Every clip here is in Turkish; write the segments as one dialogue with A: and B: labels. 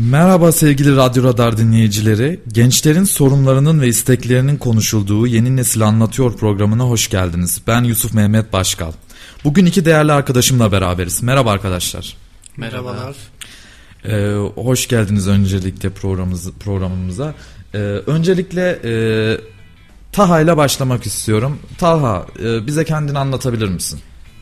A: Merhaba sevgili Radyo Radar dinleyicileri. Gençlerin sorunlarının ve isteklerinin konuşulduğu Yeni Nesil Anlatıyor programına hoş geldiniz. Ben Yusuf Mehmet Başkal. Bugün iki değerli arkadaşımla beraberiz. Merhaba arkadaşlar.
B: Merhabalar.
A: Ee, hoş geldiniz öncelikle programımız, programımıza. Ee, öncelikle e, Taha ile başlamak istiyorum. Taha e, bize kendini anlatabilir misin?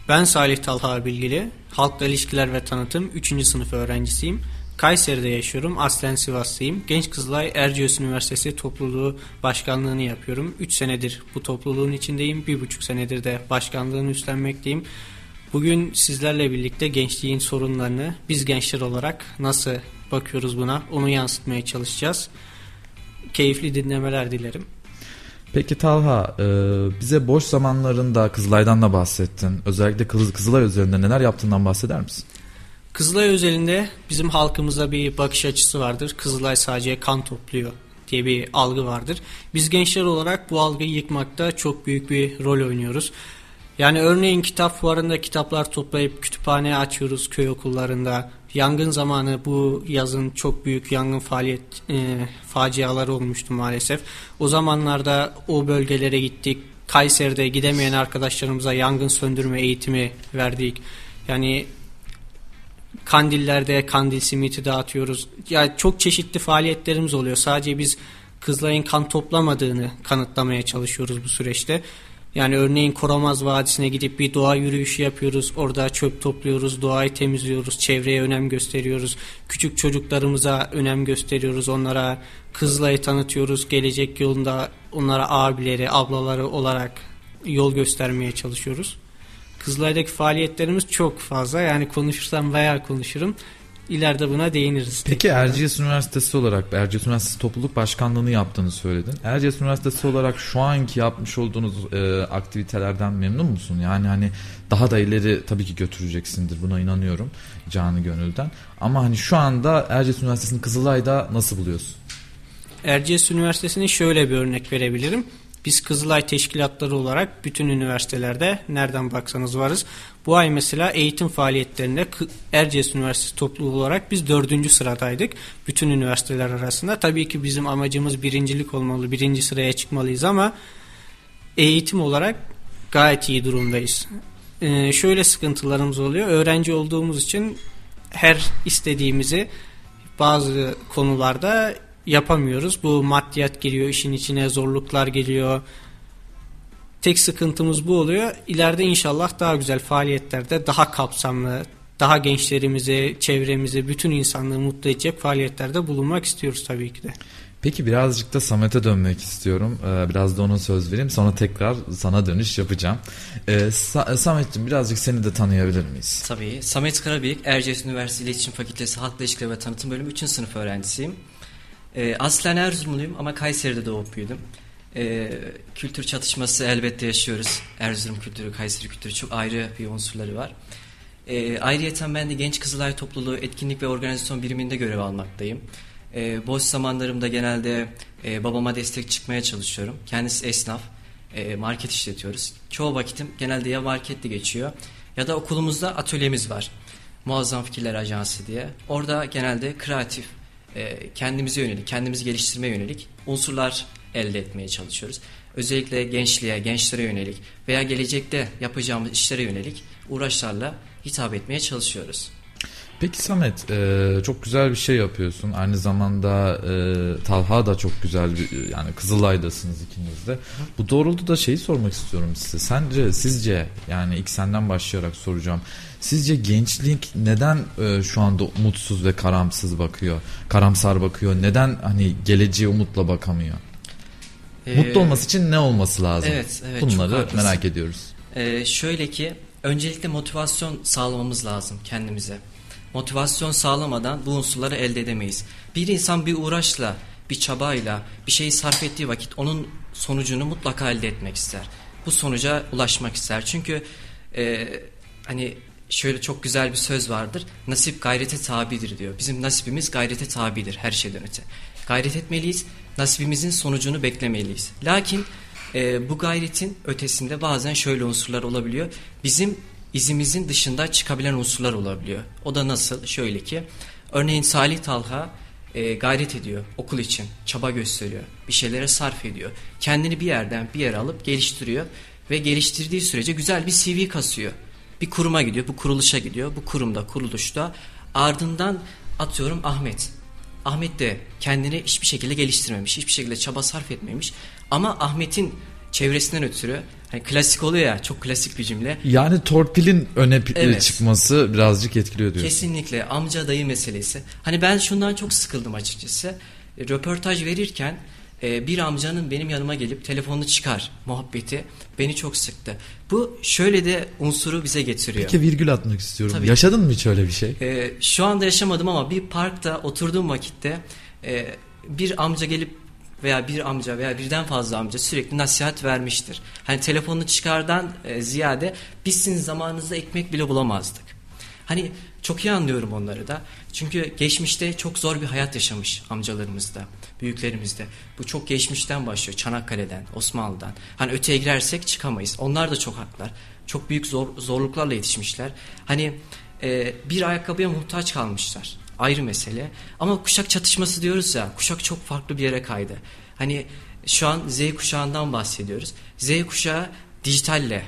B: Ben Salih Talha Bilgili. Halkla İlişkiler ve Tanıtım 3. sınıf öğrencisiyim. Kayseri'de yaşıyorum. Aslen Sivaslıyım. Genç Kızılay Erciyes Üniversitesi topluluğu başkanlığını yapıyorum. 3 senedir bu topluluğun içindeyim. 1,5 senedir de başkanlığını üstlenmekteyim. Bugün sizlerle birlikte gençliğin sorunlarını biz gençler olarak nasıl bakıyoruz buna onu yansıtmaya çalışacağız. Keyifli dinlemeler dilerim.
A: Peki Talha e, bize boş zamanlarında Kızılay'dan da bahsettin. Özellikle Kızılay üzerinde neler yaptığından bahseder misin?
B: Kızılay özelinde bizim halkımızda bir bakış açısı vardır. Kızılay sadece kan topluyor diye bir algı vardır. Biz gençler olarak bu algıyı yıkmakta çok büyük bir rol oynuyoruz. Yani örneğin kitap fuarında kitaplar toplayıp kütüphane açıyoruz köy okullarında. Yangın zamanı bu yazın çok büyük yangın faaliyet e, faciaları olmuştu maalesef. O zamanlarda o bölgelere gittik. Kayseri'de gidemeyen arkadaşlarımıza yangın söndürme eğitimi verdik. Yani kandillerde kandil simiti dağıtıyoruz. Yani çok çeşitli faaliyetlerimiz oluyor. Sadece biz Kızılay'ın kan toplamadığını kanıtlamaya çalışıyoruz bu süreçte. Yani örneğin Koramaz Vadisi'ne gidip bir doğa yürüyüşü yapıyoruz. Orada çöp topluyoruz, doğayı temizliyoruz, çevreye önem gösteriyoruz. Küçük çocuklarımıza önem gösteriyoruz. Onlara Kızılay'ı tanıtıyoruz. Gelecek yolunda onlara abileri, ablaları olarak yol göstermeye çalışıyoruz. Kızılay'daki faaliyetlerimiz çok fazla. Yani konuşursam bayağı konuşurum. İleride buna değiniriz.
A: Peki Erciyes Üniversitesi olarak Erciyes Üniversitesi topluluk başkanlığını yaptığını söyledin. Erciyes Üniversitesi olarak şu anki yapmış olduğunuz e, aktivitelerden memnun musun? Yani hani daha da ileri tabii ki götüreceksindir buna inanıyorum canı gönülden. Ama hani şu anda Erciyes Üniversitesi'nin Kızılay'da nasıl buluyorsun?
B: Erciyes Üniversitesi'nin şöyle bir örnek verebilirim. Biz Kızılay teşkilatları olarak bütün üniversitelerde nereden baksanız varız. Bu ay mesela eğitim faaliyetlerinde Erciyes Üniversitesi topluluğu olarak biz dördüncü sıradaydık. Bütün üniversiteler arasında. Tabii ki bizim amacımız birincilik olmalı, birinci sıraya çıkmalıyız ama eğitim olarak gayet iyi durumdayız. Ee, şöyle sıkıntılarımız oluyor. Öğrenci olduğumuz için her istediğimizi bazı konularda yapamıyoruz. Bu maddiyat giriyor işin içine, zorluklar geliyor. Tek sıkıntımız bu oluyor. İleride inşallah daha güzel faaliyetlerde, daha kapsamlı, daha gençlerimizi, çevremizi, bütün insanlığı mutlu edecek faaliyetlerde bulunmak istiyoruz tabii ki de.
A: Peki birazcık da Samet'e dönmek istiyorum. Ee, biraz da ona söz vereyim. Sonra tekrar sana dönüş yapacağım. Ee, Sa- Samet'ciğim birazcık seni de tanıyabilir miyiz?
C: Tabii. Samet Karabıyık, Erciyes Üniversitesi İletişim Fakültesi Halkla İlişkiler ve Tanıtım Bölümü 3. sınıf öğrencisiyim. E, aslen Erzurumluyum ama Kayseri'de doğup büyüdüm. E, kültür çatışması elbette yaşıyoruz. Erzurum kültürü, Kayseri kültürü çok ayrı bir unsurları var. E, ayrıyeten ben de Genç Kızılay Topluluğu Etkinlik ve Organizasyon Biriminde görev almaktayım. Boş zamanlarımda genelde e, babama destek çıkmaya çalışıyorum. Kendisi esnaf, e, market işletiyoruz. Çoğu vakitim genelde ya markette geçiyor ya da okulumuzda atölyemiz var. Muazzam Fikirler Ajansı diye. Orada genelde kreatif, kendimize yönelik, kendimizi geliştirmeye yönelik unsurlar elde etmeye çalışıyoruz. Özellikle gençliğe, gençlere yönelik veya gelecekte yapacağımız işlere yönelik uğraşlarla hitap etmeye çalışıyoruz.
A: Peki Samet e, çok güzel bir şey yapıyorsun. Aynı zamanda e, Talha da çok güzel bir yani Kızılay'dasınız ikiniz de. Bu doğrultuda şeyi sormak istiyorum size. Sence sizce yani ilk senden başlayarak soracağım. Sizce gençlik neden e, şu anda umutsuz ve karamsız bakıyor? Karamsar bakıyor. Neden hani geleceğe umutla bakamıyor? Ee, Mutlu olması için ne olması lazım?
C: Evet, evet.
A: Bunları merak ediyoruz.
C: Ee, şöyle ki öncelikle motivasyon sağlamamız lazım kendimize. Motivasyon sağlamadan bu unsurları elde edemeyiz. Bir insan bir uğraşla, bir çabayla bir şeyi sarf ettiği vakit onun sonucunu mutlaka elde etmek ister. Bu sonuca ulaşmak ister. Çünkü e, hani şöyle çok güzel bir söz vardır. Nasip gayrete tabidir diyor. Bizim nasibimiz gayrete tabidir her şeyden öte. Gayret etmeliyiz. Nasibimizin sonucunu beklemeliyiz. Lakin e, bu gayretin ötesinde bazen şöyle unsurlar olabiliyor. Bizim izimizin dışında çıkabilen unsurlar olabiliyor. O da nasıl? Şöyle ki örneğin Salih Talha e, gayret ediyor okul için, çaba gösteriyor, bir şeylere sarf ediyor. Kendini bir yerden bir yere alıp geliştiriyor ve geliştirdiği sürece güzel bir CV kasıyor. Bir kuruma gidiyor, bu kuruluşa gidiyor, bu kurumda, kuruluşta ardından atıyorum Ahmet. Ahmet de kendini hiçbir şekilde geliştirmemiş, hiçbir şekilde çaba sarf etmemiş. Ama Ahmet'in çevresinden ötürü hani klasik oluyor ya çok klasik bir cümle.
A: Yani torpilin öne
C: Evet.
A: çıkması birazcık etkiliyor diyorsun.
C: Kesinlikle amca dayı meselesi. Hani ben şundan çok sıkıldım açıkçası. Röportaj verirken e, bir amcanın benim yanıma gelip telefonunu çıkar muhabbeti beni çok sıktı. Bu şöyle de unsuru bize getiriyor.
A: Peki virgül atmak istiyorum.
C: Tabii.
A: Yaşadın mı hiç öyle bir şey?
C: E, şu anda yaşamadım ama bir parkta oturduğum vakitte e, bir amca gelip veya bir amca veya birden fazla amca sürekli nasihat vermiştir. Hani telefonunu çıkardan e, ziyade biz sizin zamanınızda ekmek bile bulamazdık. Hani çok iyi anlıyorum onları da. Çünkü geçmişte çok zor bir hayat yaşamış amcalarımız da, büyüklerimiz de. Bu çok geçmişten başlıyor. Çanakkale'den, Osmanlı'dan. Hani öteye girersek çıkamayız. Onlar da çok haklar. Çok büyük zor, zorluklarla yetişmişler. Hani e, bir ayakkabıya muhtaç kalmışlar. Ayrı mesele. Ama kuşak çatışması diyoruz ya. Kuşak çok farklı bir yere kaydı. Hani şu an Z kuşağından bahsediyoruz. Z kuşağı dijitalle,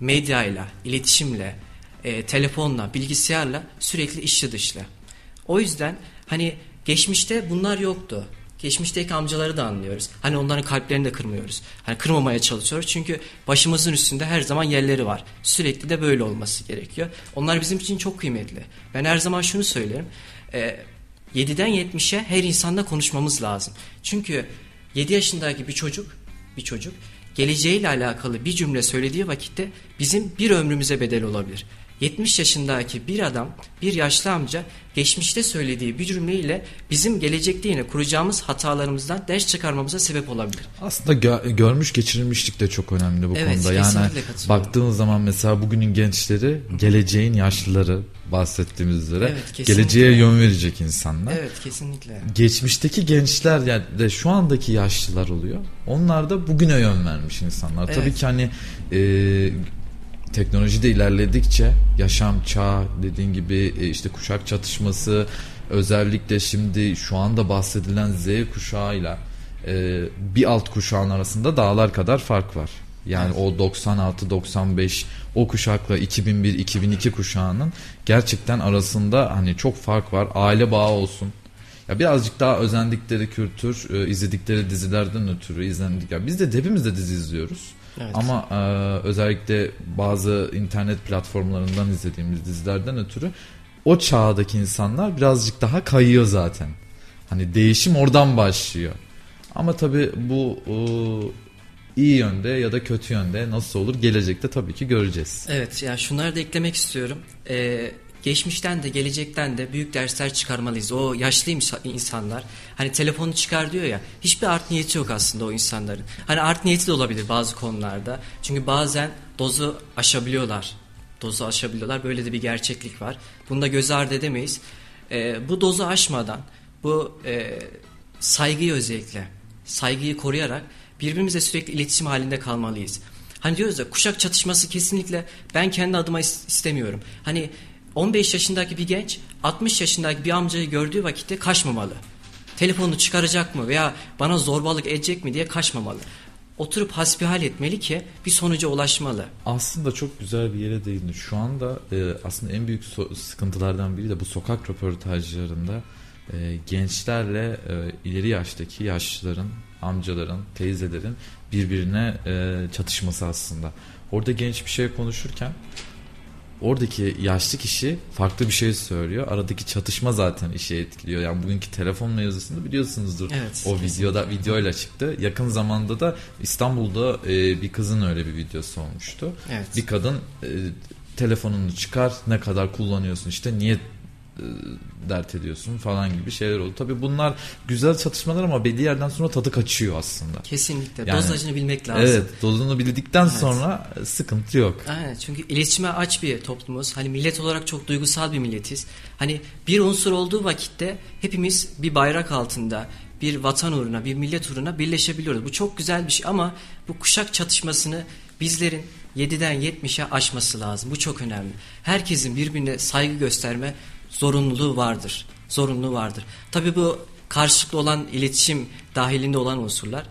C: medyayla, iletişimle, e, telefonla, bilgisayarla sürekli içli dışlı. O yüzden hani geçmişte bunlar yoktu. Geçmişteki amcaları da anlıyoruz. Hani onların kalplerini de kırmıyoruz. Hani kırmamaya çalışıyoruz. Çünkü başımızın üstünde her zaman yerleri var. Sürekli de böyle olması gerekiyor. Onlar bizim için çok kıymetli. Ben her zaman şunu söylerim. E, 7'den 70'e her insanla konuşmamız lazım. Çünkü 7 yaşındaki bir çocuk, bir çocuk geleceğiyle alakalı bir cümle söylediği vakitte bizim bir ömrümüze bedel olabilir. 70 yaşındaki bir adam, bir yaşlı amca geçmişte söylediği bir cümleyle bizim gelecekte yine kuracağımız hatalarımızdan ders çıkarmamıza sebep olabilir.
A: Aslında gö- görmüş geçirilmişlik de çok önemli bu
C: Evet,
A: konuda. Yani baktığın zaman mesela bugünün gençleri geleceğin yaşlıları bahsettiğimiz üzere
C: Evet, kesinlikle.
A: geleceğe yön verecek insanlar.
C: Evet kesinlikle.
A: Geçmişteki gençler yani de şu andaki yaşlılar oluyor. Onlar da bugüne yön vermiş insanlar.
C: Evet.
A: Tabii ki hani e, teknoloji de ilerledikçe yaşam çağı dediğin gibi e, işte kuşak çatışması özellikle şimdi şu anda bahsedilen Z kuşağıyla e, bir alt kuşağın arasında dağlar kadar fark var. Yani o 96 95 o kuşakla 2001 2002 kuşağının gerçekten arasında hani çok fark var. Aile bağı olsun. Ya birazcık daha özendikleri kültür, e, izledikleri dizilerden ötürü izlendik. Ya biz de hepimiz de dizi izliyoruz.
C: Evet.
A: Ama e, özellikle bazı internet platformlarından izlediğimiz dizilerden ötürü o çağdaki insanlar birazcık daha kayıyor zaten. Hani değişim oradan başlıyor. Ama tabii bu e, iyi yönde ya da kötü yönde nasıl olur gelecekte tabii ki göreceğiz.
C: Evet ya şunları da eklemek istiyorum. Ee, geçmişten de gelecekten de büyük dersler çıkarmalıyız. O yaşlı insanlar hani telefonu çıkar diyor ya hiçbir art niyeti yok aslında o insanların. Hani art niyeti de olabilir bazı konularda. Çünkü bazen dozu aşabiliyorlar. Dozu aşabiliyorlar. Böyle de bir gerçeklik var. Bunu da göz ardı edemeyiz. Ee, bu dozu aşmadan bu e, saygıyı özellikle saygıyı koruyarak birbirimize sürekli iletişim halinde kalmalıyız. Hani diyoruz ya kuşak çatışması kesinlikle ben kendi adıma is- istemiyorum. Hani 15 yaşındaki bir genç 60 yaşındaki bir amcayı gördüğü vakitte kaçmamalı. Telefonunu çıkaracak mı veya bana zorbalık edecek mi diye kaçmamalı. Oturup hasbihal etmeli ki bir sonuca ulaşmalı.
A: Aslında çok güzel bir yere değindin. Şu anda e, aslında en büyük so- sıkıntılardan biri de bu sokak röportajlarında e, gençlerle e, ileri yaştaki yaşlıların, amcaların, teyzelerin birbirine e, çatışması aslında. Orada genç bir şey konuşurken oradaki yaşlı kişi farklı bir şey söylüyor. Aradaki çatışma zaten işi etkiliyor. Yani bugünkü telefon mevzusunu biliyorsunuzdur.
C: Evet,
A: o videoda videoyla çıktı. Yakın zamanda da İstanbul'da e, bir kızın öyle bir videosu olmuştu.
C: Evet.
A: Bir kadın e, telefonunu çıkar ne kadar kullanıyorsun işte niye dert ediyorsun falan gibi şeyler oldu. Tabii bunlar güzel çatışmalar ama belli yerden sonra tadı kaçıyor aslında.
C: Kesinlikle.
A: Yani-
C: Dozajını bilmek lazım.
A: Evet dozunu bildikten
C: Evet.
A: sonra e, sıkıntı yok.
C: Aynen çünkü iletişime aç bir toplumuz. Hani millet olarak çok duygusal bir milletiz. Hani bir unsur olduğu vakitte hepimiz bir bayrak altında bir vatan uğruna, bir millet uğruna birleşebiliyoruz. Bu çok güzel bir şey ama bu kuşak çatışmasını bizlerin 7'den 70'e aşması lazım. Bu çok önemli. Herkesin birbirine saygı gösterme zorunluluğu vardır. Zorunluluğu vardır. Tabii bu karşılıklı olan iletişim dahilinde olan unsurlar.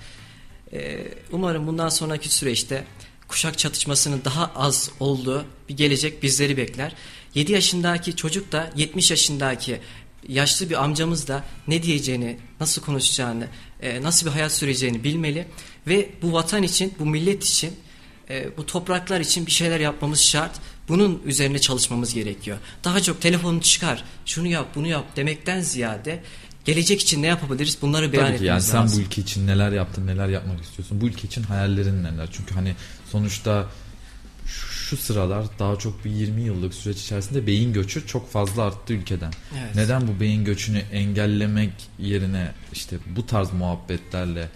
C: E, umarım bundan sonraki süreçte kuşak çatışmasının daha az olduğu bir gelecek bizleri bekler. 7 yaşındaki çocuk da 70 yaşındaki yaşlı bir amcamız da ne diyeceğini, nasıl konuşacağını, e, nasıl bir hayat süreceğini bilmeli ve bu vatan için, bu millet için, e, bu topraklar için bir şeyler yapmamız şart. Bunun üzerine çalışmamız gerekiyor. Daha çok telefonu çıkar, şunu yap, bunu yap demekten ziyade gelecek için ne yapabiliriz bunları beyan
A: Tabii ki yani
C: etmemiz
A: sen
C: lazım.
A: bu ülke için neler yaptın, neler yapmak istiyorsun. Bu ülke için hayallerin neler? Çünkü hani sonuçta şu, şu sıralar daha çok bir 20 yıllık süreç içerisinde beyin göçü çok fazla arttı ülkeden.
C: Evet.
A: Neden bu beyin göçünü engellemek yerine işte bu tarz muhabbetlerle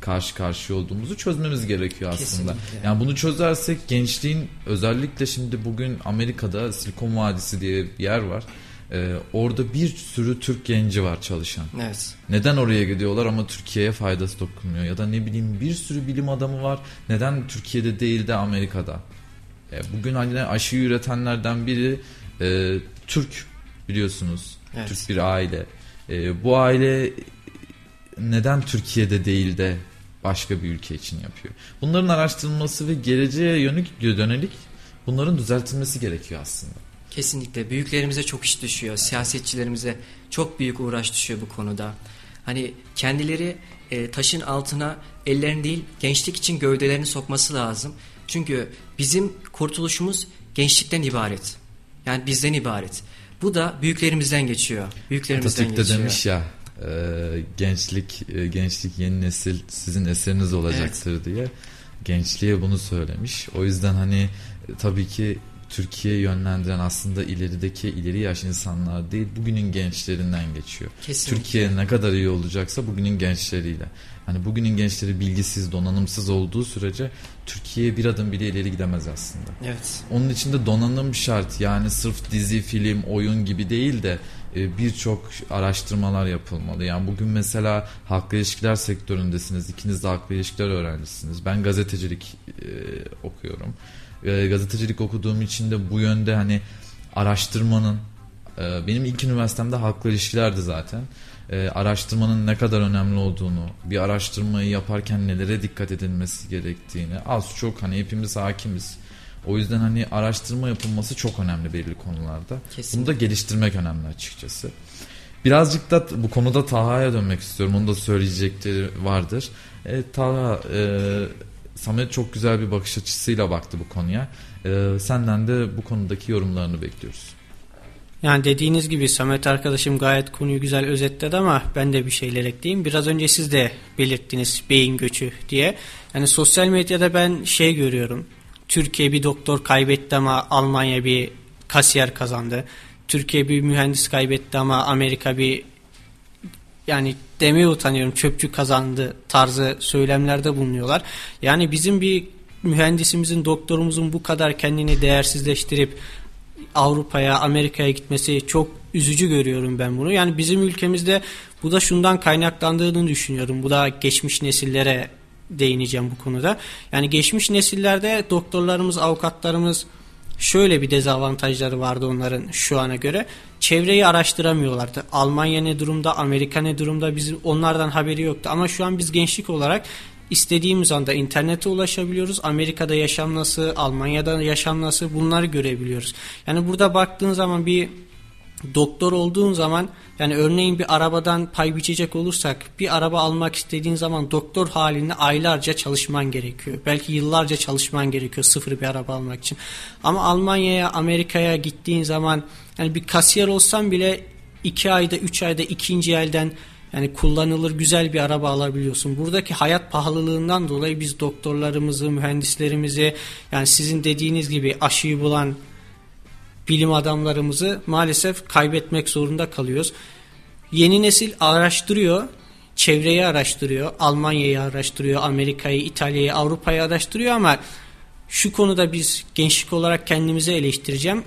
A: karşı karşıya olduğumuzu çözmemiz gerekiyor aslında.
C: Kesinlikle.
A: Yani bunu çözersek gençliğin özellikle şimdi bugün Amerika'da Silikon Vadisi diye bir yer var. Ee, orada bir sürü Türk genci var çalışan.
C: Evet.
A: Neden oraya gidiyorlar ama Türkiye'ye faydası dokunmuyor? Ya da ne bileyim bir sürü bilim adamı var. Neden Türkiye'de değil de Amerika'da? E, bugün hani aşıyı üretenlerden biri e, Türk biliyorsunuz.
C: Evet.
A: Türk bir aile. E, bu aile neden Türkiye'de değil de başka bir ülke için yapıyor? Bunların araştırılması ve geleceğe yönelik dönelik bunların düzeltilmesi gerekiyor aslında.
C: Kesinlikle büyüklerimize çok iş düşüyor. Siyasetçilerimize çok büyük uğraş düşüyor bu konuda. Hani kendileri e, taşın altına ellerini değil gençlik için gövdelerini sokması lazım. Çünkü bizim kurtuluşumuz gençlikten ibaret. Yani bizden ibaret. Bu da büyüklerimizden geçiyor. Büyüklerimizden
A: Atatürk de
C: geçiyor.
A: demiş ya gençlik e, gençlik yeni nesil sizin eseriniz olacaktır diye gençliğe bunu söylemiş. O yüzden hani e, tabii ki Türkiye yönlendiren aslında ilerideki ileri yaş insanlar değil bugünün gençlerinden geçiyor.
C: Kesinlikle.
A: Türkiye ne kadar iyi olacaksa bugünün gençleriyle. Hani bugünün gençleri bilgisiz, donanımsız olduğu sürece Türkiye bir adım bile ileri gidemez aslında.
C: Evet.
A: Onun için de donanım şart. Yani sırf dizi, film, oyun gibi değil de e, birçok araştırmalar yapılmalı. Yani bugün mesela halkla ilişkiler sektöründesiniz. İkiniz de halkla ilişkiler öğrencisiniz. Ben gazetecilik e, okuyorum. E, gazetecilik okuduğum için de bu yönde hani araştırmanın e, benim ilk üniversitemde halkla ilişkilerdi zaten. E, araştırmanın ne kadar önemli olduğunu, bir araştırmayı yaparken nelere dikkat edilmesi gerektiğini az çok hani hepimiz hakimiz. O yüzden hani araştırma yapılması çok önemli belli konularda.
C: Kesinlikle.
A: Bunu da geliştirmek önemli açıkçası. Birazcık da bu konuda Taha'ya dönmek istiyorum. Onun da söyleyecekleri vardır. E, Taha, e, Samet çok güzel bir bakış açısıyla baktı bu konuya. E, senden de bu konudaki yorumlarını bekliyoruz.
B: Yani dediğiniz gibi Samet arkadaşım gayet konuyu güzel özetledi ama ben de bir şeyler ekleyeyim. Biraz önce siz de belirttiniz beyin göçü diye. Yani sosyal medyada ben şey görüyorum. Türkiye bir doktor kaybetti ama Almanya bir kasiyer kazandı. Türkiye bir mühendis kaybetti ama Amerika bir yani demeye utanıyorum çöpçü kazandı tarzı söylemlerde bulunuyorlar. Yani bizim bir mühendisimizin doktorumuzun bu kadar kendini değersizleştirip Avrupa'ya, Amerika'ya gitmesi çok üzücü görüyorum ben bunu. Yani bizim ülkemizde bu da şundan kaynaklandığını düşünüyorum. Bu da geçmiş nesillere değineceğim bu konuda. Yani geçmiş nesillerde doktorlarımız, avukatlarımız şöyle bir dezavantajları vardı onların şu ana göre. Çevreyi araştıramıyorlardı. Almanya ne durumda, Amerika ne durumda bizim onlardan haberi yoktu. Ama şu an biz gençlik olarak istediğimiz anda internete ulaşabiliyoruz. Amerika'da yaşam nasıl, Almanya'da yaşam nasıl bunları görebiliyoruz. Yani burada baktığın zaman bir doktor olduğun zaman yani örneğin bir arabadan pay biçecek olursak bir araba almak istediğin zaman doktor halinde aylarca çalışman gerekiyor. Belki yıllarca çalışman gerekiyor sıfır bir araba almak için. Ama Almanya'ya, Amerika'ya gittiğin zaman yani bir kasiyer olsan bile iki ayda, üç ayda ikinci elden yani kullanılır güzel bir araba alabiliyorsun. Buradaki hayat pahalılığından dolayı biz doktorlarımızı, mühendislerimizi yani sizin dediğiniz gibi aşıyı bulan bilim adamlarımızı maalesef kaybetmek zorunda kalıyoruz. Yeni nesil araştırıyor, çevreyi araştırıyor, Almanya'yı araştırıyor, Amerika'yı, İtalya'yı, Avrupa'yı araştırıyor ama şu konuda biz gençlik olarak kendimizi eleştireceğim.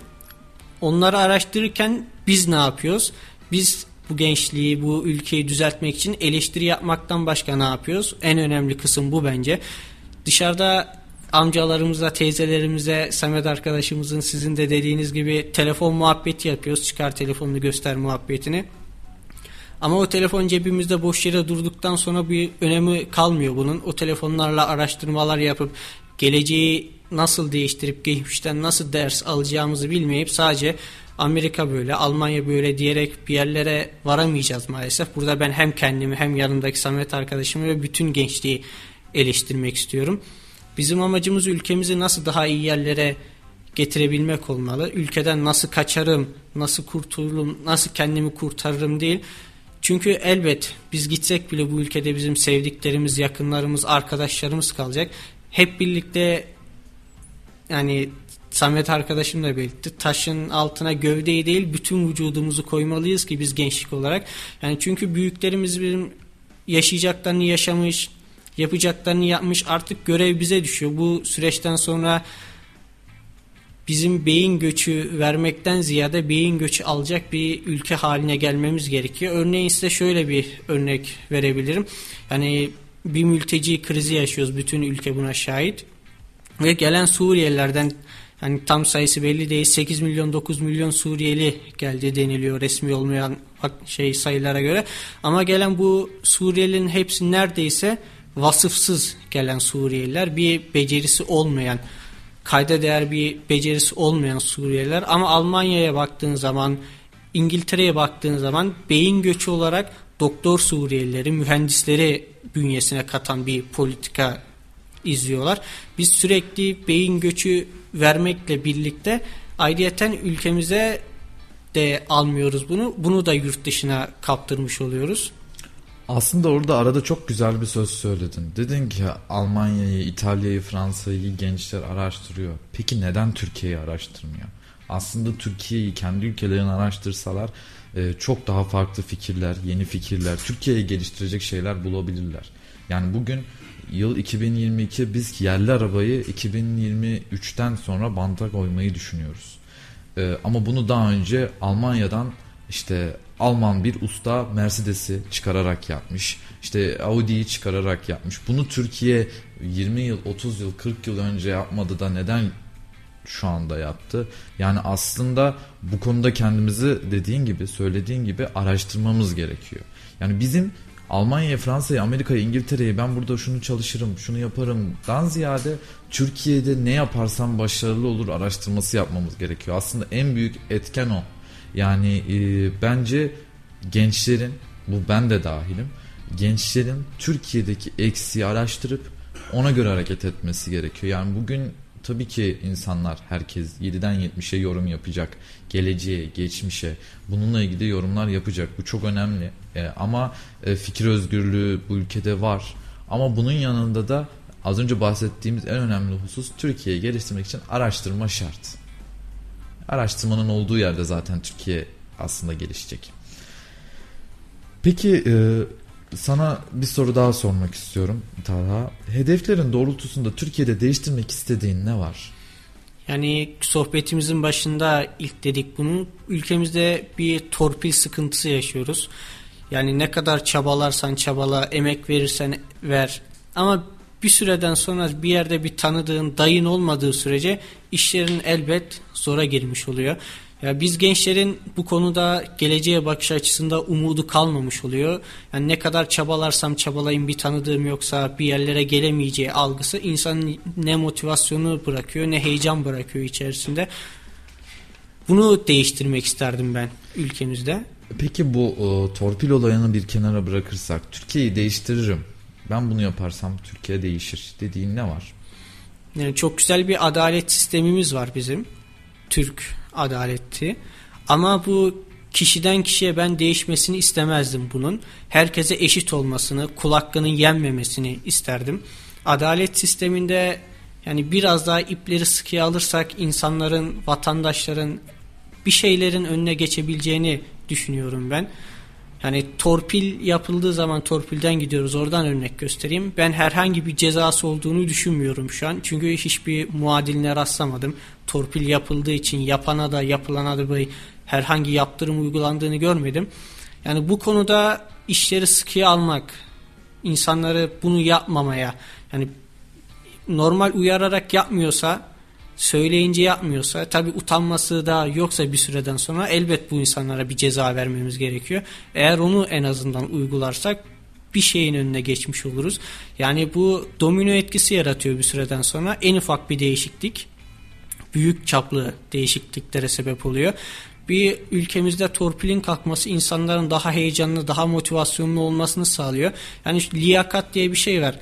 B: Onları araştırırken biz ne yapıyoruz? Biz bu gençliği, bu ülkeyi düzeltmek için eleştiri yapmaktan başka ne yapıyoruz? En önemli kısım bu bence. Dışarıda amcalarımıza, teyzelerimize, Samet arkadaşımızın sizin de dediğiniz gibi telefon muhabbeti yapıyoruz. Çıkar telefonunu göster muhabbetini. Ama o telefon cebimizde boş yere durduktan sonra bir önemi kalmıyor bunun. O telefonlarla araştırmalar yapıp geleceği nasıl değiştirip geçmişten nasıl ders alacağımızı bilmeyip sadece Amerika böyle, Almanya böyle diyerek bir yerlere varamayacağız maalesef. Burada ben hem kendimi hem yanımdaki Samet arkadaşımı ve bütün gençliği eleştirmek istiyorum. Bizim amacımız ülkemizi nasıl daha iyi yerlere getirebilmek olmalı. Ülkeden nasıl kaçarım, nasıl kurtulurum, nasıl kendimi kurtarırım değil. Çünkü elbet biz gitsek bile bu ülkede bizim sevdiklerimiz, yakınlarımız, arkadaşlarımız kalacak. Hep birlikte yani Samet arkadaşım da belirtti. Taşın altına gövdeyi değil bütün vücudumuzu koymalıyız ki biz gençlik olarak. Yani çünkü büyüklerimiz bizim yaşayacaklarını yaşamış, yapacaklarını yapmış. Artık görev bize düşüyor. Bu süreçten sonra bizim beyin göçü vermekten ziyade beyin göçü alacak bir ülke haline gelmemiz gerekiyor. Örneğin size şöyle bir örnek verebilirim. Yani bir mülteci krizi yaşıyoruz. Bütün ülke buna şahit. Ve gelen Suriyelilerden yani tam sayısı belli değil 8 milyon 9 milyon Suriyeli geldi deniliyor resmi olmayan şey sayılara göre. Ama gelen bu Suriyelilerin hepsi neredeyse vasıfsız gelen Suriyeliler bir becerisi olmayan kayda değer bir becerisi olmayan Suriyeliler ama Almanya'ya baktığın zaman İngiltere'ye baktığın zaman beyin göçü olarak doktor Suriyelileri, mühendisleri bünyesine katan bir politika izliyorlar. Biz sürekli beyin göçü vermekle birlikte ayrıyeten ülkemize de almıyoruz bunu. Bunu da yurt dışına kaptırmış oluyoruz.
A: Aslında orada arada çok güzel bir söz söyledin. Dedin ki Almanya'yı, İtalya'yı, Fransa'yı gençler araştırıyor. Peki neden Türkiye'yi araştırmıyor? Aslında Türkiye'yi kendi ülkelerini araştırsalar e, çok daha farklı fikirler, yeni fikirler, Türkiye'yi geliştirecek şeyler bulabilirler. Yani bugün yıl 2022 biz yerli arabayı 2023'ten sonra banta koymayı düşünüyoruz. Ee, ama bunu daha önce Almanya'dan işte Alman bir usta Mercedes'i çıkararak yapmış. İşte Audi'yi çıkararak yapmış. Bunu Türkiye 20 yıl, 30 yıl, 40 yıl önce yapmadı da neden şu anda yaptı? Yani aslında bu konuda kendimizi dediğin gibi, söylediğin gibi araştırmamız gerekiyor. Yani bizim Almanya'ya, Fransa'ya, Amerika'ya, İngiltere'ye ben burada şunu çalışırım, şunu yaparım. Dan ziyade Türkiye'de ne yaparsam başarılı olur araştırması yapmamız gerekiyor. Aslında en büyük etken o. Yani e, bence gençlerin, bu ben de dahilim, gençlerin Türkiye'deki eksiği araştırıp ona göre hareket etmesi gerekiyor. Yani bugün tabii ki insanlar herkes 7'den 70'e yorum yapacak. Geleceğe, geçmişe bununla ilgili yorumlar yapacak. Bu çok önemli. E, ama e, fikir özgürlüğü bu ülkede var. Ama bunun yanında da az önce bahsettiğimiz en önemli husus Türkiye'yi geliştirmek için araştırma şart. Araştırmanın olduğu yerde zaten Türkiye aslında gelişecek. Peki e, sana bir soru daha sormak istiyorum Talha. Hedeflerin doğrultusunda Türkiye'de değiştirmek istediğin ne var?
B: Yani sohbetimizin başında ilk dedik bunu. Ülkemizde bir torpil sıkıntısı yaşıyoruz. Yani ne kadar çabalarsan çabala, emek verirsen ver. Ama bir süreden sonra bir yerde bir tanıdığın, dayın olmadığı sürece işlerin elbet zora girmiş oluyor. Ya biz gençlerin bu konuda geleceğe bakış açısında umudu kalmamış oluyor. Yani ne kadar çabalarsam çabalayayım bir tanıdığım yoksa bir yerlere gelemeyeceği algısı insanın ne motivasyonu bırakıyor ne heyecan bırakıyor içerisinde. Bunu değiştirmek isterdim ben ülkemizde.
A: Peki bu e, torpil olayını bir kenara bırakırsak Türkiye'yi değiştiririm. Ben bunu yaparsam Türkiye değişir dediğin ne var?
B: Yani çok güzel bir adalet sistemimiz var bizim. Türk adaleti. Ama bu kişiden kişiye ben değişmesini istemezdim bunun. Herkese eşit olmasını, kul hakkının yenmemesini isterdim. Adalet sisteminde yani biraz daha ipleri sıkıya alırsak insanların, vatandaşların bir şeylerin önüne geçebileceğini düşünüyorum ben. Yani torpil yapıldığı zaman torpilden gidiyoruz. Oradan örnek göstereyim. Ben herhangi bir cezası olduğunu düşünmüyorum şu an. Çünkü hiçbir muadiline rastlamadım. Torpil yapıldığı için yapana da yapılana da böyle herhangi yaptırım uygulandığını görmedim. Yani bu konuda işleri sıkıya almak, insanları bunu yapmamaya, yani normal uyararak yapmıyorsa söyleyince yapmıyorsa tabi utanması da yoksa bir süreden sonra elbet bu insanlara bir ceza vermemiz gerekiyor. Eğer onu en azından uygularsak bir şeyin önüne geçmiş oluruz. Yani bu domino etkisi yaratıyor bir süreden sonra. En ufak bir değişiklik büyük çaplı değişikliklere sebep oluyor. Bir ülkemizde torpilin kalkması insanların daha heyecanlı, daha motivasyonlu olmasını sağlıyor. Yani liyakat diye bir şey var.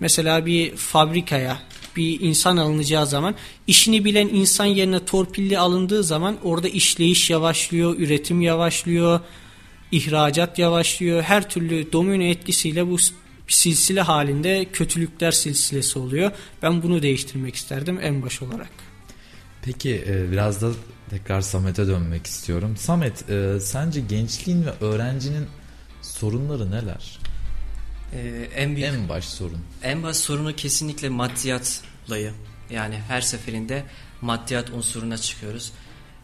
B: Mesela bir fabrikaya bir insan alınacağı zaman işini bilen insan yerine torpilli alındığı zaman orada işleyiş yavaşlıyor, üretim yavaşlıyor, ihracat yavaşlıyor. Her türlü domino etkisiyle bu silsile halinde kötülükler silsilesi oluyor. Ben bunu değiştirmek isterdim en baş olarak.
A: Peki e, biraz da tekrar Samet'e dönmek istiyorum. Samet e, sence gençliğin ve öğrencinin sorunları neler?
C: Ee, en büyük
A: En baş sorun.
C: en baş sorunu kesinlikle maddiyat olayı. Yani her seferinde maddiyat unsuruna çıkıyoruz.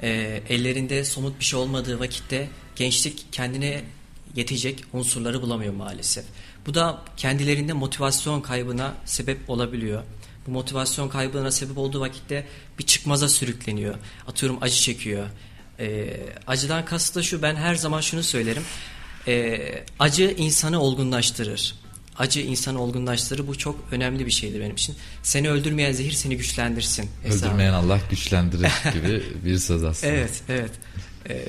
C: Ee, ellerinde somut bir şey olmadığı vakitte gençlik kendine yetecek unsurları bulamıyor maalesef. Bu da kendilerinde motivasyon kaybına sebep olabiliyor. Bu motivasyon kaybına sebep olduğu vakitte bir çıkmaza sürükleniyor. Atıyorum acı çekiyor. Ee, acıdan kastı da şu ben her zaman şunu söylerim. Ee, acı insanı olgunlaştırır. Acı insanı olgunlaştırır. Bu çok önemli bir şeydi benim için. Seni öldürmeyen zehir seni güçlendirsin. hesabı.
A: Öldürmeyen Allah güçlendirir gibi bir söz aslında.
C: Evet, evet. Ee,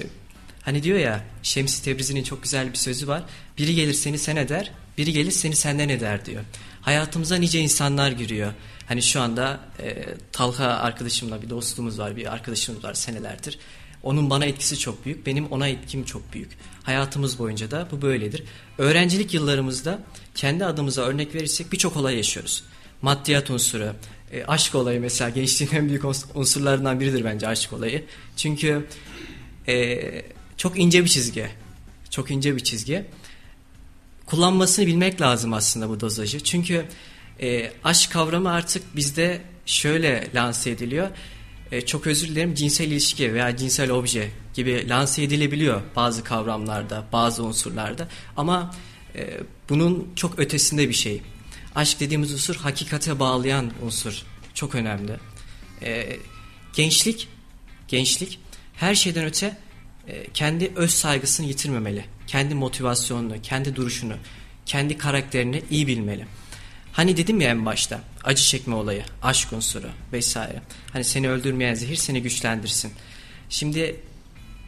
C: hani diyor ya Şemsi Tebrizi'nin çok güzel bir sözü var. Biri gelir seni sen eder, biri gelir seni senden eder diyor. Hayatımıza nice insanlar giriyor. Hani şu anda e, Talha arkadaşımla bir dostluğumuz var, bir arkadaşımız var senelerdir. Onun bana etkisi çok büyük, benim ona etkim çok büyük. Hayatımız boyunca da bu böyledir. Öğrencilik yıllarımızda kendi adımıza örnek verirsek birçok olay yaşıyoruz. Maddiyat unsuru, e, aşk olayı mesela gençliğin en büyük uns- unsurlarından biridir bence aşk olayı. Çünkü e, çok ince bir çizgi. Çok ince bir çizgi. Kullanmasını bilmek lazım aslında bu dozajı. Çünkü e, aşk kavramı artık bizde şöyle lanse ediliyor. E, çok özür dilerim cinsel ilişki veya cinsel obje gibi lanse edilebiliyor bazı kavramlarda, bazı unsurlarda. Ama e, bunun çok ötesinde bir şey. Aşk dediğimiz unsur hakikate bağlayan unsur. Çok önemli. E, gençlik, gençlik her şeyden öte e, kendi öz saygısını yitirmemeli. Kendi motivasyonunu, kendi duruşunu, kendi karakterini iyi bilmeli. Hani dedim ya en başta acı çekme olayı, aşk unsuru vesaire. Hani seni öldürmeyen zehir seni güçlendirsin. Şimdi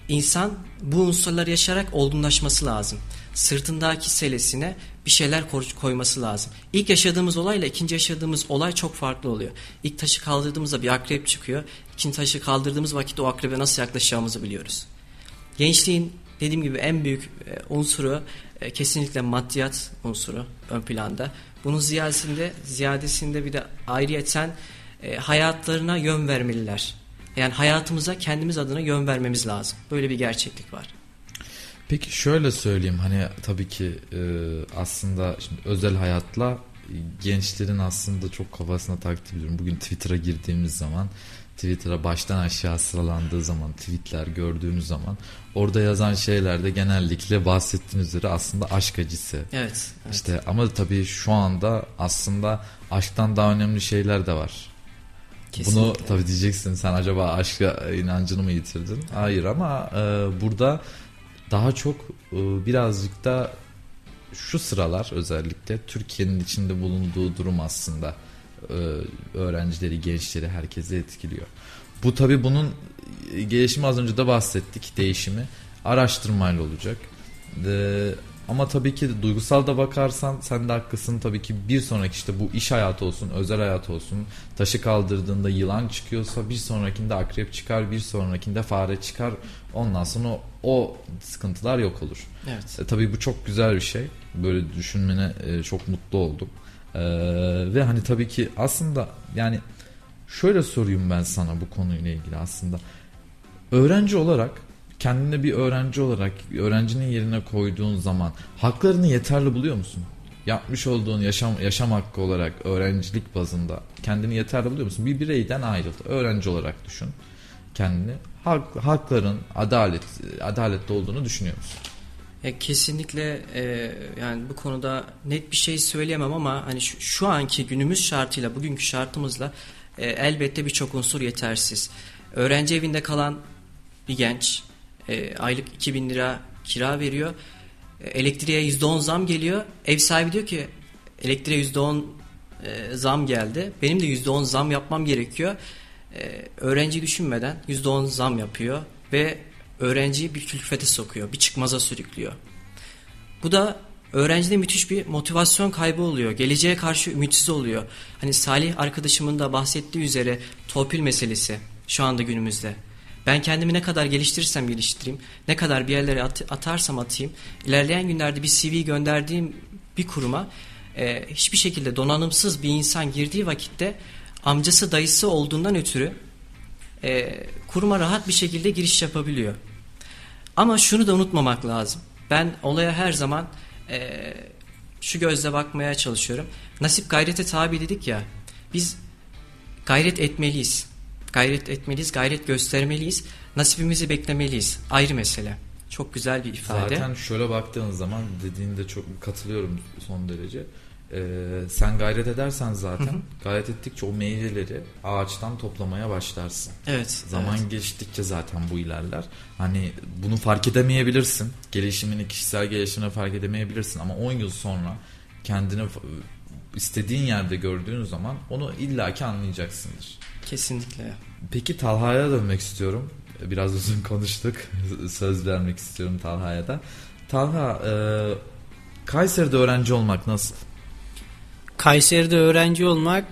C: insan bu unsurları yaşayarak olgunlaşması lazım. Sırtındaki selesine bir şeyler koy- koyması lazım. İlk yaşadığımız olayla ikinci yaşadığımız olay çok farklı oluyor. İlk taşı kaldırdığımızda bir akrep çıkıyor. İkinci taşı kaldırdığımız vakitte o akrebe nasıl yaklaşacağımızı biliyoruz. Gençliğin dediğim gibi en büyük e, unsuru e, kesinlikle maddiyat unsuru ön planda. Bunun ziyadesinde, ziyadesinde bir de ayrıyeten e, hayatlarına yön vermeliler. Yani hayatımıza kendimiz adına yön vermemiz lazım. Böyle bir gerçeklik var.
A: Peki şöyle söyleyeyim hani tabii ki e, aslında şimdi özel hayatla gençlerin aslında çok kafasına takip ediyorum. Bugün Twitter'a girdiğimiz zaman Twitter'a baştan aşağı sıralandığı zaman tweetler gördüğümüz zaman orada yazan şeyler de genellikle bahsettiğiniz üzere aslında aşk acısı.
C: Evet. evet.
A: İşte ama tabii şu anda aslında aşktan daha önemli şeyler de var. Bunu
C: Kesinlikle.
A: tabii diyeceksin sen acaba aşka inancını mı yitirdin? Hayır ama e, burada daha çok e, birazcık da şu sıralar özellikle Türkiye'nin içinde bulunduğu durum aslında öğrencileri, gençleri herkese etkiliyor. Bu tabii bunun e, gelişimi az önce de bahsettik değişimi araştırmayla olacak. E, ama tabii ki duygusal da bakarsan sen de haklısın tabii ki bir sonraki işte bu iş hayatı olsun özel hayat olsun taşı kaldırdığında yılan çıkıyorsa bir sonrakinde akrep çıkar bir sonrakinde fare çıkar ondan sonra o sıkıntılar yok olur.
C: Evet.
A: E, tabii bu çok güzel bir şey böyle düşünmene e, çok mutlu oldum. E, ve hani tabii ki aslında yani şöyle sorayım ben sana bu konuyla ilgili aslında öğrenci olarak kendine bir öğrenci olarak öğrencinin yerine koyduğun zaman haklarını yeterli buluyor musun? Yapmış olduğun yaşam yaşam hakkı olarak öğrencilik bazında kendini yeterli buluyor musun? Bir bireyden ayrıldı. Öğrenci olarak düşün kendini. Hak, hakların adalet adaletli olduğunu düşünüyor musun?
C: Ya kesinlikle e, yani bu konuda net bir şey söyleyemem ama hani şu, şu anki günümüz şartıyla bugünkü şartımızla e, elbette birçok unsur yetersiz. Öğrenci evinde kalan bir genç e, aylık 2000 lira kira veriyor. E, elektriğe %10 zam geliyor. Ev sahibi diyor ki elektriğe %10 e, zam geldi. Benim de %10 zam yapmam gerekiyor. E, öğrenci düşünmeden %10 zam yapıyor ve öğrenciyi bir külfete sokuyor, bir çıkmaza sürüklüyor. Bu da öğrencide müthiş bir motivasyon kaybı oluyor. Geleceğe karşı ümitsiz oluyor. Hani Salih arkadaşımın da bahsettiği üzere torpil meselesi şu anda günümüzde. Ben kendimi ne kadar geliştirirsem geliştireyim, ne kadar bir yerlere at, atarsam atayım, ilerleyen günlerde bir CV gönderdiğim bir kuruma e, hiçbir şekilde donanımsız bir insan girdiği vakitte amcası dayısı olduğundan ötürü e, kuruma rahat bir şekilde giriş yapabiliyor. Ama şunu da unutmamak lazım. Ben olaya her zaman e, şu gözle bakmaya çalışıyorum. Nasip gayrete tabi dedik ya. Biz gayret etmeliyiz. Gayret etmeliyiz, gayret göstermeliyiz. Nasibimizi beklemeliyiz. Ayrı mesele. Çok güzel bir ifade.
A: Zaten şöyle baktığınız zaman dediğinde çok katılıyorum son derece. Ee, sen gayret edersen zaten hı hı. gayret ettikçe o meyveleri ağaçtan toplamaya başlarsın.
C: Evet.
A: Zaman
C: evet.
A: geçtikçe zaten bu ilerler. Hani bunu fark edemeyebilirsin. Gelişimini, kişisel gelişimini fark edemeyebilirsin ama 10 yıl sonra kendini istediğin yerde gördüğün zaman onu illaki anlayacaksındır.
C: Kesinlikle.
A: Peki Talha'ya dönmek istiyorum. Biraz uzun konuştuk. Söz vermek istiyorum Talha'ya da. Talha, e, Kayseri'de öğrenci olmak nasıl?
B: Kayseri'de öğrenci olmak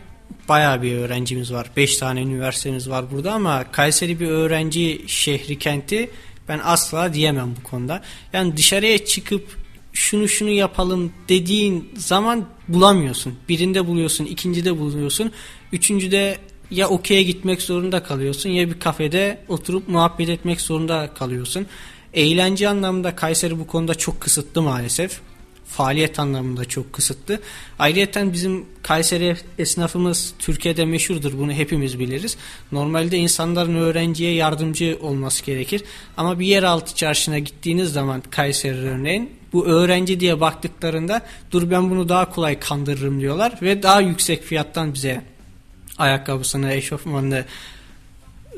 B: baya bir öğrencimiz var. 5 tane üniversitemiz var burada ama Kayseri bir öğrenci şehri kenti ben asla diyemem bu konuda. Yani dışarıya çıkıp şunu şunu yapalım dediğin zaman bulamıyorsun. Birinde buluyorsun, ikincide buluyorsun. Üçüncüde ya okey'e gitmek zorunda kalıyorsun ya bir kafede oturup muhabbet etmek zorunda kalıyorsun. Eğlence anlamında Kayseri bu konuda çok kısıtlı maalesef faaliyet anlamında çok kısıtlı. Ayrıca bizim Kayseri esnafımız Türkiye'de meşhurdur. Bunu hepimiz biliriz. Normalde insanların öğrenciye yardımcı olması gerekir. Ama bir yeraltı çarşına gittiğiniz zaman Kayseri örneğin bu öğrenci diye baktıklarında dur ben bunu daha kolay kandırırım diyorlar ve daha yüksek fiyattan bize ayakkabısını, eşofmanını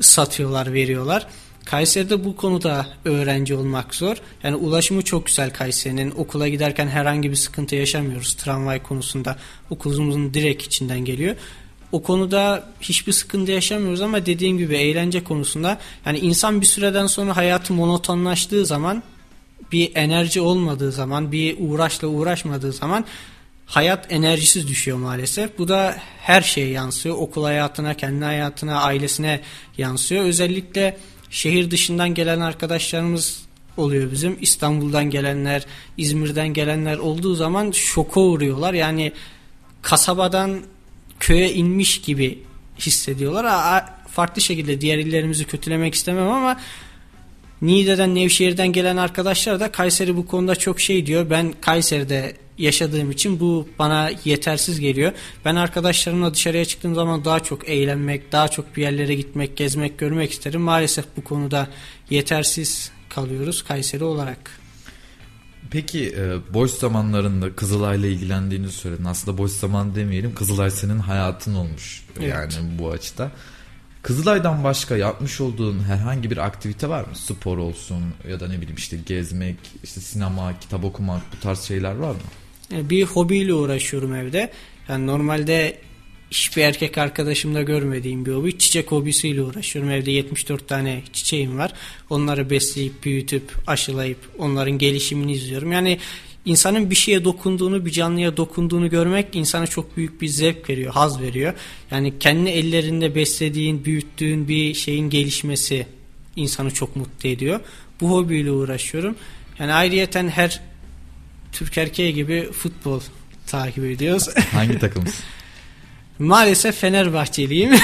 B: satıyorlar, veriyorlar. Kayseri'de bu konuda öğrenci olmak zor. Yani ulaşımı çok güzel Kayseri'nin. Okula giderken herhangi bir sıkıntı yaşamıyoruz tramvay konusunda. Okulumuzun direkt içinden geliyor. O konuda hiçbir sıkıntı yaşamıyoruz ama dediğim gibi eğlence konusunda yani insan bir süreden sonra hayatı monotonlaştığı zaman bir enerji olmadığı zaman bir uğraşla uğraşmadığı zaman hayat enerjisiz düşüyor maalesef. Bu da her şeye yansıyor. Okul hayatına, kendi hayatına, ailesine yansıyor. Özellikle şehir dışından gelen arkadaşlarımız oluyor bizim. İstanbul'dan gelenler, İzmir'den gelenler olduğu zaman şoka uğruyorlar. Yani kasabadan köye inmiş gibi hissediyorlar. Farklı şekilde diğer illerimizi kötülemek istemem ama Niğde'den, Nevşehir'den gelen arkadaşlar da Kayseri bu konuda çok şey diyor. Ben Kayseri'de yaşadığım için bu bana yetersiz geliyor. Ben arkadaşlarımla dışarıya çıktığım zaman daha çok eğlenmek, daha çok bir yerlere gitmek, gezmek, görmek isterim. Maalesef bu konuda yetersiz kalıyoruz Kayseri olarak.
A: Peki e, boş zamanlarında Kızılay'la ilgilendiğini söyledin. Aslında boş zaman demeyelim. Kızılay senin hayatın olmuş. Evet. Yani bu açıda. Kızılay'dan başka yapmış olduğun herhangi bir aktivite var mı? Spor olsun ya da ne bileyim işte gezmek, işte sinema, kitap okumak bu tarz şeyler var mı?
B: E, bir hobiyle uğraşıyorum evde. Yani normalde hiçbir erkek arkadaşımda görmediğim bir hobi. Çiçek hobisiyle uğraşıyorum. Evde 74 tane çiçeğim var. Onları besleyip, büyütüp, aşılayıp onların gelişimini izliyorum. Yani insanın bir şeye dokunduğunu, bir canlıya dokunduğunu görmek insana çok büyük bir zevk veriyor, haz veriyor. Yani kendi ellerinde beslediğin, büyüttüğün bir şeyin gelişmesi insanı çok mutlu ediyor. Bu hobiyle uğraşıyorum. Yani ayrıyeten her Türk erkeği gibi futbol takip ediyoruz.
A: Hangi takımız?
B: Maalesef Fenerbahçeliyim.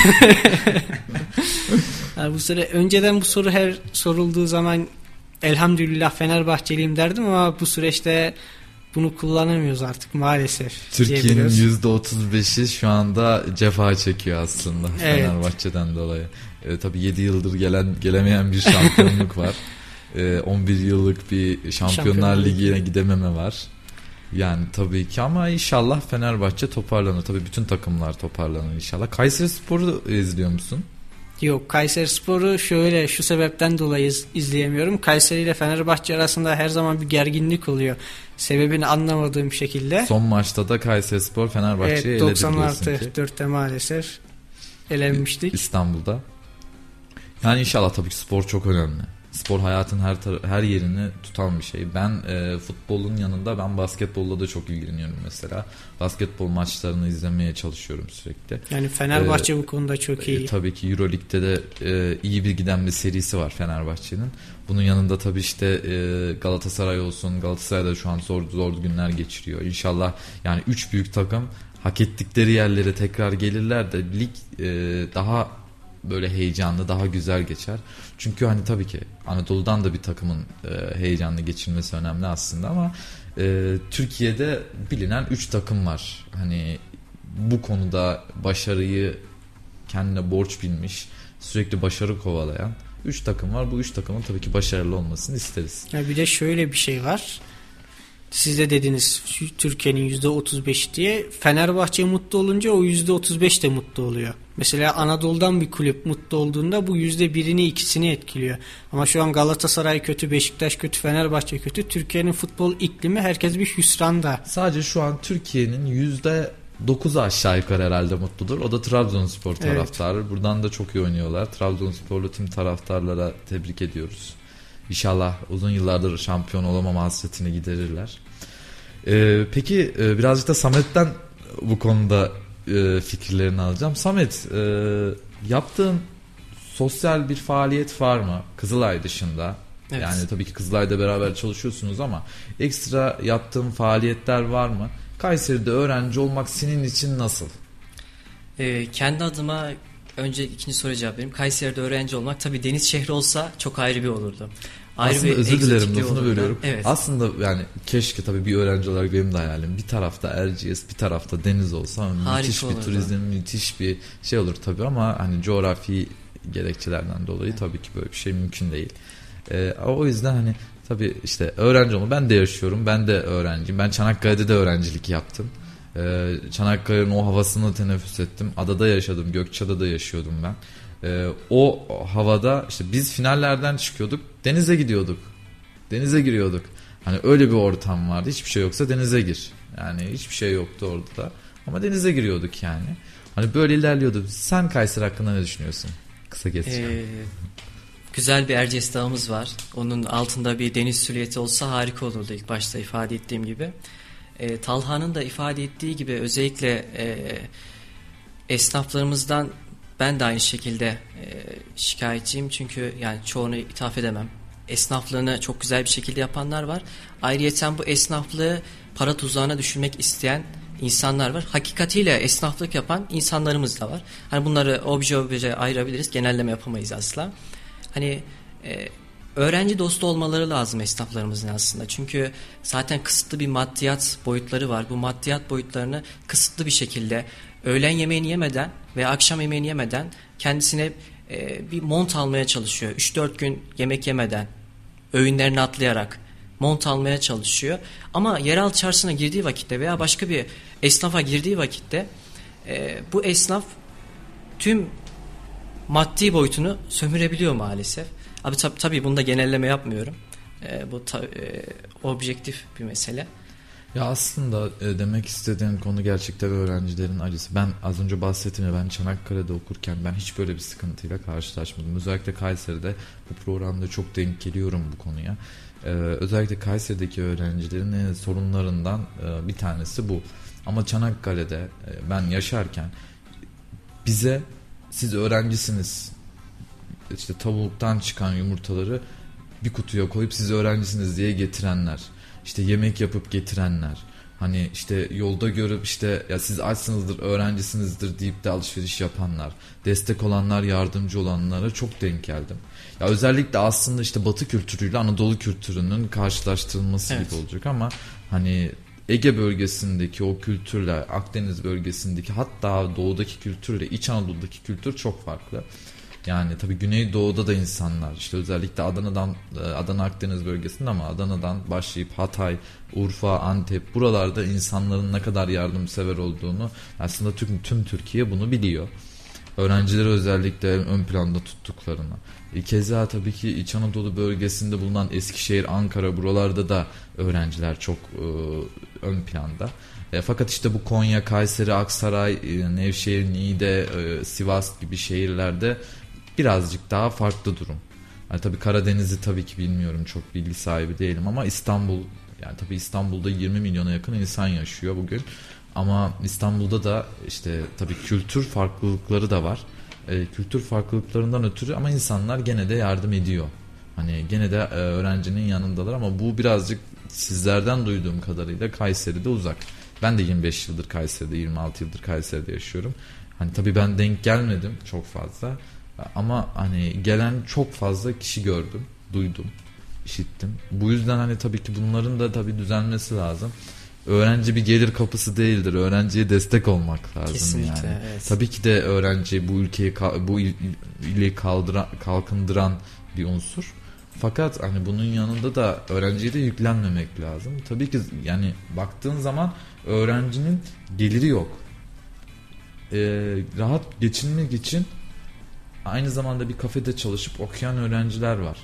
B: yani bu süre önceden bu soru her sorulduğu zaman elhamdülillah Fenerbahçeliyim derdim ama bu süreçte bunu kullanamıyoruz artık maalesef.
A: Türkiye'nin %35'i şu anda cefa çekiyor aslında evet. Fenerbahçe'den dolayı. E, tabii 7 yıldır gelen gelemeyen bir şampiyonluk var. E, 11 yıllık bir Şampiyonlar Şampiyonlar Ligi'ne gidememe var. Yani tabii ki ama inşallah Fenerbahçe toparlanır. Tabii bütün takımlar toparlanır inşallah. Kayseri Spor'u izliyor musun?
B: Yok Kayseri Spor'u şöyle şu sebepten dolayı iz- izleyemiyorum. Kayseri ile Fenerbahçe arasında her zaman bir gerginlik oluyor. Sebebini anlamadığım şekilde.
A: Son maçta da Kayseri Spor Fenerbahçe'yi
B: Evet
A: eledi
B: 90
A: biliyorsun
B: artı
A: ki
B: 4'te maalesef elenmiştik.
A: İstanbul'da. Yani inşallah tabii ki spor çok önemli. Spor hayatın her her yerini tutan bir şey. Ben e, futbolun yanında ben basketbolla da çok ilgileniyorum mesela. Basketbol maçlarını izlemeye çalışıyorum sürekli.
B: Yani Fenerbahçe bu konuda çok iyi.
A: E, tabii ki Euroleague'de de e, iyi bir giden bir serisi var Fenerbahçe'nin. Bunun yanında tabii işte e, Galatasaray olsun. Galatasaray da şu an zor zor günler geçiriyor. İnşallah yani üç büyük takım hak ettikleri yerlere tekrar gelirler de lig e, daha böyle heyecanlı, daha güzel geçer. Çünkü hani tabii ki Anadolu'dan da bir takımın e, heyecanlı geçirmesi önemli aslında ama e, Türkiye'de bilinen 3 takım var. Hani bu konuda başarıyı kendine borç bilmiş, sürekli başarı kovalayan 3 takım var. Bu 3 takımın tabii ki başarılı olmasını isteriz.
B: Ya bir de şöyle bir şey var. Siz de dediniz Türkiye'nin %35 diye. Fenerbahçe mutlu olunca o %35 de mutlu oluyor. Mesela Anadolu'dan bir kulüp mutlu olduğunda bu %1'ini ikisini etkiliyor. Ama şu an Galatasaray kötü, Beşiktaş kötü, Fenerbahçe kötü. Türkiye'nin futbol iklimi herkes bir hüsranda.
A: Sadece şu an Türkiye'nin yüzde 9'u aşağı yukarı herhalde mutludur. O da Trabzonspor taraftarı. Buradan da çok iyi oynuyorlar. Trabzonsporlu tüm taraftarlara tebrik ediyoruz. İnşallah uzun yıllardır şampiyon olamama hasretini giderirler. Ee, peki e, birazcık da Samet'ten bu konuda e, fikirlerini alacağım. Samet e, yaptığın sosyal bir faaliyet var mı Kızılay dışında?
C: Evet.
A: Yani tabii ki Kızılay'da beraber çalışıyorsunuz ama ekstra yaptığın faaliyetler var mı? Kayseri'de öğrenci olmak senin için nasıl?
C: Ee, kendi adıma önce ikinci soruya cevap vereyim. Kayseri'de öğrenci olmak tabii deniz şehri olsa çok ayrı bir olurdu. Ayrı
A: Aslında
C: bir
A: özür dilerim lafını bölüyorum.
C: Evet.
A: Aslında yani keşke tabii bir öğrenci olarak benim de hayalim. Bir tarafta Erciyes, bir tarafta deniz olsa müthiş bir
C: olurdu.
A: turizm, müthiş bir şey olur tabii ama hani coğrafi gerekçelerden dolayı tabii ki böyle bir şey mümkün değil. Ee, o yüzden hani tabii işte öğrenci olma ben de yaşıyorum. Ben de öğrenciyim. Ben Çanakkale'de de öğrencilik yaptım. Ee, Çanakkale'nin o havasını teneffüs ettim. Adada yaşadım. Gökçeada'da yaşıyordum ben. Ee, o havada işte biz finallerden çıkıyorduk. Denize gidiyorduk. Denize giriyorduk. Hani öyle bir ortam vardı. Hiçbir şey yoksa denize gir. Yani hiçbir şey yoktu orada da. Ama denize giriyorduk yani. Hani böyle ilerliyordu. Sen Kayseri hakkında ne düşünüyorsun? Kısa geçeceğim.
C: Ee, güzel bir Erciyes Dağımız var. Onun altında bir deniz silüeti olsa harika olurdu ilk başta ifade ettiğim gibi. Ee, Talha'nın da ifade ettiği gibi özellikle e, esnaflarımızdan ben de aynı şekilde e, şikayetçiyim. Çünkü yani çoğunu ithaf edemem. Esnaflığını çok güzel bir şekilde yapanlar var. Ayrıyeten bu esnaflığı para tuzağına düşürmek isteyen insanlar var. Hakikatiyle esnaflık yapan insanlarımız da var. Hani bunları obje obje ayırabiliriz. Genelleme yapamayız asla. Hani e, öğrenci dostu olmaları lazım esnaflarımızın aslında. Çünkü zaten kısıtlı bir maddiyat boyutları var. Bu maddiyat boyutlarını kısıtlı bir şekilde öğlen yemeğini yemeden ve akşam yemeğini yemeden kendisine e, bir mont almaya çalışıyor. 3-4 gün yemek yemeden, öğünlerini atlayarak mont almaya çalışıyor. Ama yeraltı çarşısına girdiği vakitte veya başka bir esnafa girdiği vakitte e, bu esnaf tüm maddi boyutunu sömürebiliyor maalesef. Abi tab tabii bunda genelleme yapmıyorum. E, bu e, objektif bir mesele.
A: Ya aslında e, demek istediğim konu gerçekten öğrencilerin acısı. Ben az önce bahsettim ya ben Çanakkale'de okurken ben hiç böyle bir sıkıntıyla karşılaşmadım. Özellikle Kayseri'de bu programda çok denk geliyorum bu konuya. Ee, özellikle Kayseri'deki öğrencilerin e, sorunlarından e, bir tanesi bu. Ama Çanakkale'de e, ben yaşarken bize siz öğrencisiniz işte tavuktan çıkan yumurtaları bir kutuya koyup siz öğrencisiniz diye getirenler işte yemek yapıp getirenler hani işte yolda görüp işte ya siz açsınızdır öğrencisinizdir deyip de alışveriş yapanlar destek olanlar yardımcı olanlara çok denk geldim ya özellikle aslında işte batı kültürüyle Anadolu kültürünün karşılaştırılması
C: Evet.
A: gibi olacak ama hani Ege bölgesindeki o kültürle Akdeniz bölgesindeki hatta doğudaki kültürle İç Anadolu'daki kültür çok farklı. Yani tabii Güneydoğu'da da insanlar işte özellikle Adana'dan e, Adana Akdeniz bölgesinde ama Adana'dan başlayıp Hatay, Urfa, Antep buralarda insanların ne kadar yardımsever olduğunu aslında tüm, tüm Türkiye bunu biliyor. Öğrencileri özellikle ön planda tuttuklarını. E, keza tabii ki İç Anadolu bölgesinde bulunan Eskişehir, Ankara buralarda da öğrenciler çok e, ön planda. E, fakat işte bu Konya, Kayseri, Aksaray, e, Nevşehir, Niğde, e, Sivas gibi şehirlerde birazcık daha farklı durum. Yani tabii Karadeniz'i tabii ki bilmiyorum çok bilgi sahibi değilim ama İstanbul yani tabii İstanbul'da 20 milyona yakın insan yaşıyor bugün. Ama İstanbul'da da işte tabii kültür farklılıkları da var. E, kültür farklılıklarından ötürü ama insanlar gene de yardım ediyor. Hani gene de e, öğrencinin yanındalar ama bu birazcık sizlerden duyduğum kadarıyla Kayseri'de uzak. Ben de 25 yıldır Kayseri'de, 26 yıldır Kayseri'de yaşıyorum. Hani tabii ben denk gelmedim çok fazla. Ama hani gelen çok fazla kişi gördüm, duydum, işittim. Bu yüzden hani tabii ki bunların da tabii düzenmesi lazım. Öğrenci bir gelir kapısı değildir. Öğrenciye destek olmak lazım
B: Kesinlikle,
A: yani.
B: evet.
A: Tabii ki de öğrenci bu ülkeyi bu ili kaldıran kalkındıran bir unsur. Fakat hani bunun yanında da öğrenciye de yüklenmemek lazım. Tabii ki yani baktığın zaman öğrencinin geliri yok. Ee, rahat geçinmek için aynı zamanda bir kafede çalışıp okuyan öğrenciler var.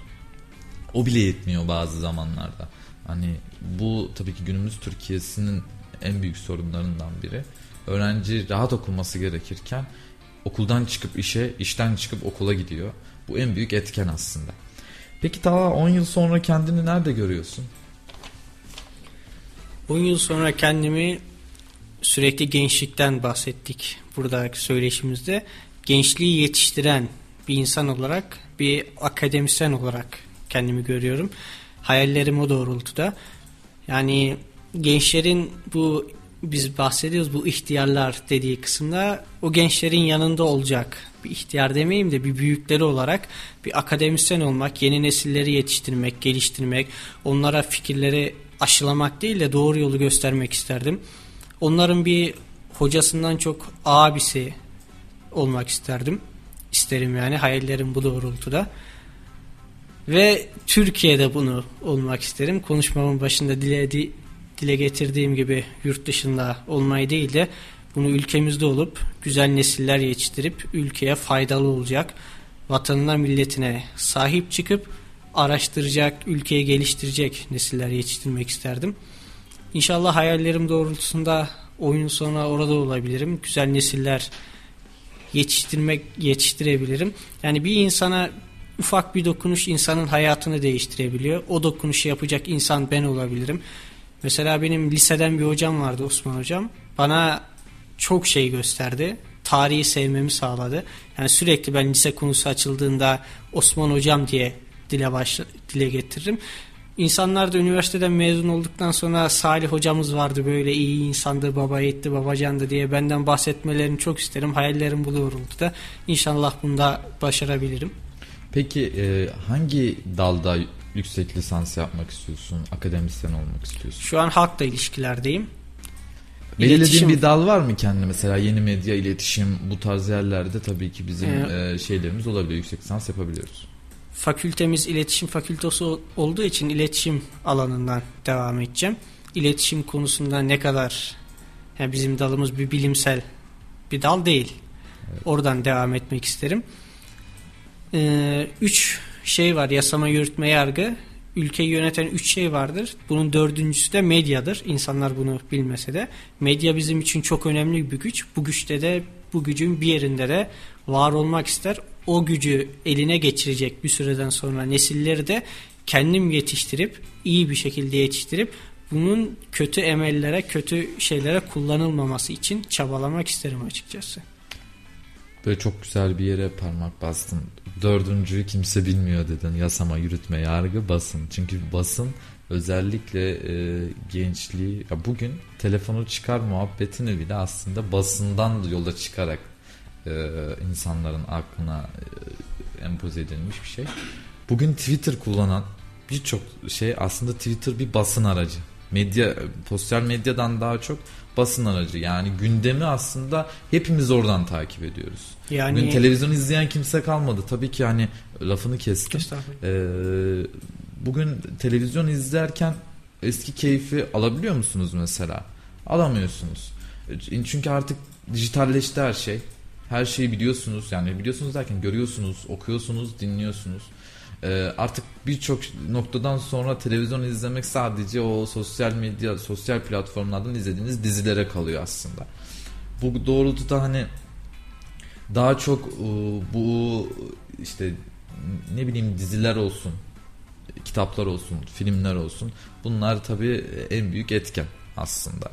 A: O bile yetmiyor bazı zamanlarda. Hani bu tabii ki günümüz Türkiye'sinin en büyük sorunlarından biri. Öğrenci rahat okuması gerekirken okuldan çıkıp işe, işten çıkıp okula gidiyor. Bu en büyük etken aslında. Peki daha 10 yıl sonra kendini nerede görüyorsun?
B: 10 yıl sonra kendimi sürekli gençlikten bahsettik buradaki söyleşimizde. Gençliği yetiştiren bir insan olarak, bir akademisyen olarak kendimi görüyorum. Hayallerim o doğrultuda. Yani gençlerin bu biz bahsediyoruz bu ihtiyarlar dediği kısımda o gençlerin yanında olacak bir ihtiyar demeyeyim de bir büyükleri olarak bir akademisyen olmak, yeni nesilleri yetiştirmek, geliştirmek, onlara fikirleri aşılamak değil de doğru yolu göstermek isterdim. Onların bir hocasından çok abisi olmak isterdim. İsterim yani hayallerim bu doğrultuda. Ve Türkiye'de bunu olmak isterim. Konuşmamın başında dile, dile getirdiğim gibi yurt dışında olmayı değil de bunu ülkemizde olup güzel nesiller yetiştirip ülkeye faydalı olacak, vatanına milletine sahip çıkıp araştıracak, ülkeyi geliştirecek nesiller yetiştirmek isterdim. İnşallah hayallerim doğrultusunda oyun sonra orada olabilirim. Güzel nesiller yetiştirmek yetiştirebilirim. Yani bir insana ufak bir dokunuş insanın hayatını değiştirebiliyor. O dokunuşu yapacak insan ben olabilirim. Mesela benim liseden bir hocam vardı Osman hocam. Bana çok şey gösterdi. Tarihi sevmemi sağladı. Yani sürekli ben lise konusu açıldığında Osman hocam diye dile başla, dile getiririm. İnsanlar da üniversiteden mezun olduktan sonra Salih hocamız vardı böyle iyi insandı, baba etti, babacandı diye benden bahsetmelerini çok isterim. Hayallerim bu doğrultuda. İnşallah bunda başarabilirim.
A: Peki e, hangi dalda yüksek lisans yapmak istiyorsun? Akademisyen olmak istiyorsun?
B: Şu an halkla ilişkilerdeyim.
A: Belirlediğin iletişim... bir dal var mı kendine? Mesela yeni medya, iletişim bu tarz yerlerde tabii ki bizim ee, e, şeylerimiz olabiliyor. Yüksek lisans yapabiliyoruz.
B: Fakültemiz iletişim fakültesi olduğu için iletişim alanından devam edeceğim. İletişim konusunda ne kadar yani bizim dalımız bir bilimsel bir dal değil. Evet. Oradan devam etmek isterim. Ee, üç şey var yasama yürütme yargı ülkeyi yöneten üç şey vardır. Bunun dördüncüsü de medyadır. İnsanlar bunu bilmese de. Medya bizim için çok önemli bir güç. Bu güçte de bu gücün bir yerinde de var olmak ister. O gücü eline geçirecek bir süreden sonra nesilleri de kendim yetiştirip iyi bir şekilde yetiştirip bunun kötü emellere, kötü şeylere kullanılmaması için çabalamak isterim açıkçası.
A: Böyle çok güzel bir yere parmak bastın. Dördüncüyü kimse bilmiyor dedin. Yasama, yürütme, yargı, basın. Çünkü basın özellikle e, gençliği ya bugün telefonu çıkar muhabbetini bile aslında basından yola çıkarak e, insanların aklına e, empoze edilmiş bir şey. Bugün Twitter kullanan birçok şey aslında Twitter bir basın aracı. medya sosyal medyadan daha çok basın aracı. Yani gündemi aslında hepimiz oradan takip ediyoruz. Yani Bugün televizyon izleyen kimse kalmadı. Tabii ki hani lafını kestim. Ee, bugün televizyon izlerken eski keyfi alabiliyor musunuz mesela? Alamıyorsunuz. Çünkü artık dijitalleşti her şey. Her şeyi biliyorsunuz. Yani biliyorsunuz derken görüyorsunuz, okuyorsunuz, dinliyorsunuz. Ee, artık birçok noktadan sonra televizyon izlemek sadece o sosyal medya, sosyal platformlardan izlediğiniz dizilere kalıyor aslında. Bu doğrultuda hani daha çok e, bu işte ne bileyim diziler olsun, kitaplar olsun, filmler olsun. Bunlar tabii en büyük etken aslında.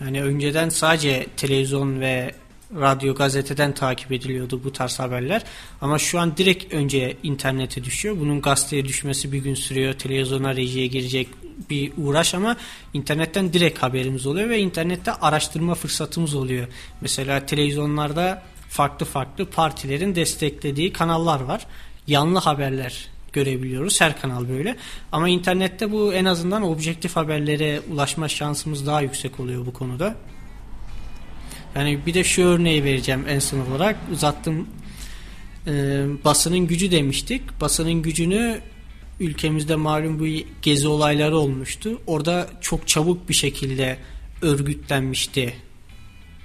B: Yani önceden sadece televizyon ve radyo gazeteden takip ediliyordu bu tarz haberler. Ama şu an direkt önce internete düşüyor. Bunun gazeteye düşmesi bir gün sürüyor. Televizyona rejiye girecek bir uğraş ama internetten direkt haberimiz oluyor ve internette araştırma fırsatımız oluyor. Mesela televizyonlarda farklı farklı partilerin desteklediği kanallar var. Yanlı haberler görebiliyoruz. Her kanal böyle. Ama internette bu en azından objektif haberlere ulaşma şansımız daha yüksek oluyor bu konuda. Yani bir de şu örneği vereceğim en son olarak. Uzattım. Ee, basının gücü demiştik. Basının gücünü ülkemizde malum bu gezi olayları olmuştu. Orada çok çabuk bir şekilde örgütlenmişti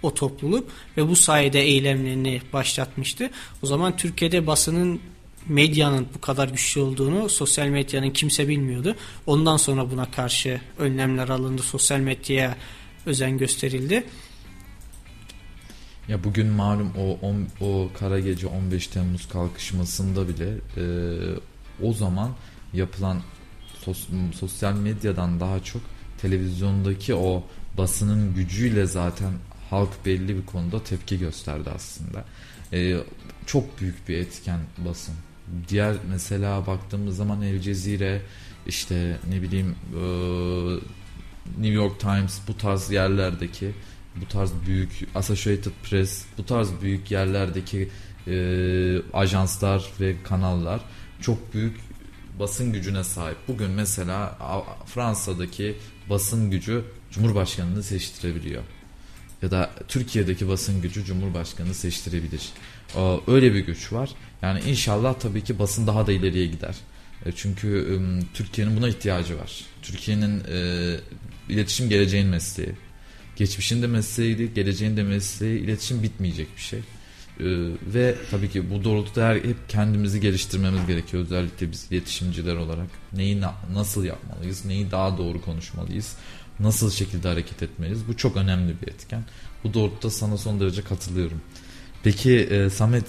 B: o topluluk ve bu sayede eylemlerini başlatmıştı. O zaman Türkiye'de basının medyanın bu kadar güçlü olduğunu sosyal medyanın kimse bilmiyordu. Ondan sonra buna karşı önlemler alındı. Sosyal medyaya özen gösterildi.
A: Ya bugün malum o on, o kara gece 15 Temmuz kalkışmasında bile e, o zaman yapılan sos, sosyal medyadan daha çok televizyondaki o basının gücüyle zaten halk belli bir konuda tepki gösterdi aslında. E, çok büyük bir etken basın. Diğer mesela baktığımız zaman El Cezire işte ne bileyim e, New York Times bu tarz yerlerdeki bu tarz büyük Associated Press bu tarz büyük yerlerdeki e, ajanslar ve kanallar çok büyük basın gücüne sahip. Bugün mesela Fransa'daki basın gücü Cumhurbaşkanını seçtirebiliyor. Ya da Türkiye'deki basın gücü Cumhurbaşkanını seçtirebilir. Öyle bir güç var. Yani inşallah tabii ki basın daha da ileriye gider. E, çünkü Türkiye'nin buna ihtiyacı var. Türkiye'nin e, iletişim geleceğin mesleği. Geçmişin de mesleğiydi, geleceğin de mesleği. İletişim bitmeyecek bir şey. Ee, ve tabii ki bu doğrultuda her, hep kendimizi geliştirmemiz gerekiyor. Özellikle biz iletişimciler olarak. Neyi na, nasıl yapmalıyız, neyi daha doğru konuşmalıyız, nasıl şekilde hareket etmeliyiz. Bu çok önemli bir etken. Bu doğrultuda sana son derece katılıyorum. Peki e, Samet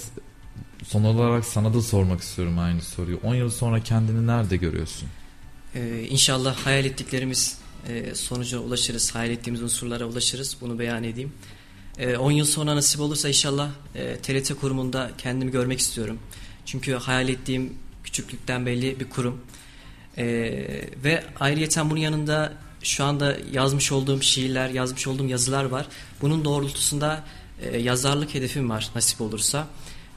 A: son olarak sana da sormak istiyorum aynı soruyu. 10 yıl sonra kendini nerede görüyorsun?
C: Ee, inşallah hayal ettiklerimiz e, sonuca ulaşırız, hayal ettiğimiz unsurlara ulaşırız. Bunu beyan edeyim. 10 e, yıl sonra nasip olursa inşallah e, TRT kurumunda kendimi görmek istiyorum. Çünkü hayal ettiğim küçüklükten belli bir kurum. E, ve ayrıyeten bunun yanında şu anda yazmış olduğum şiirler, yazmış olduğum yazılar var. Bunun doğrultusunda e, yazarlık hedefim var nasip olursa.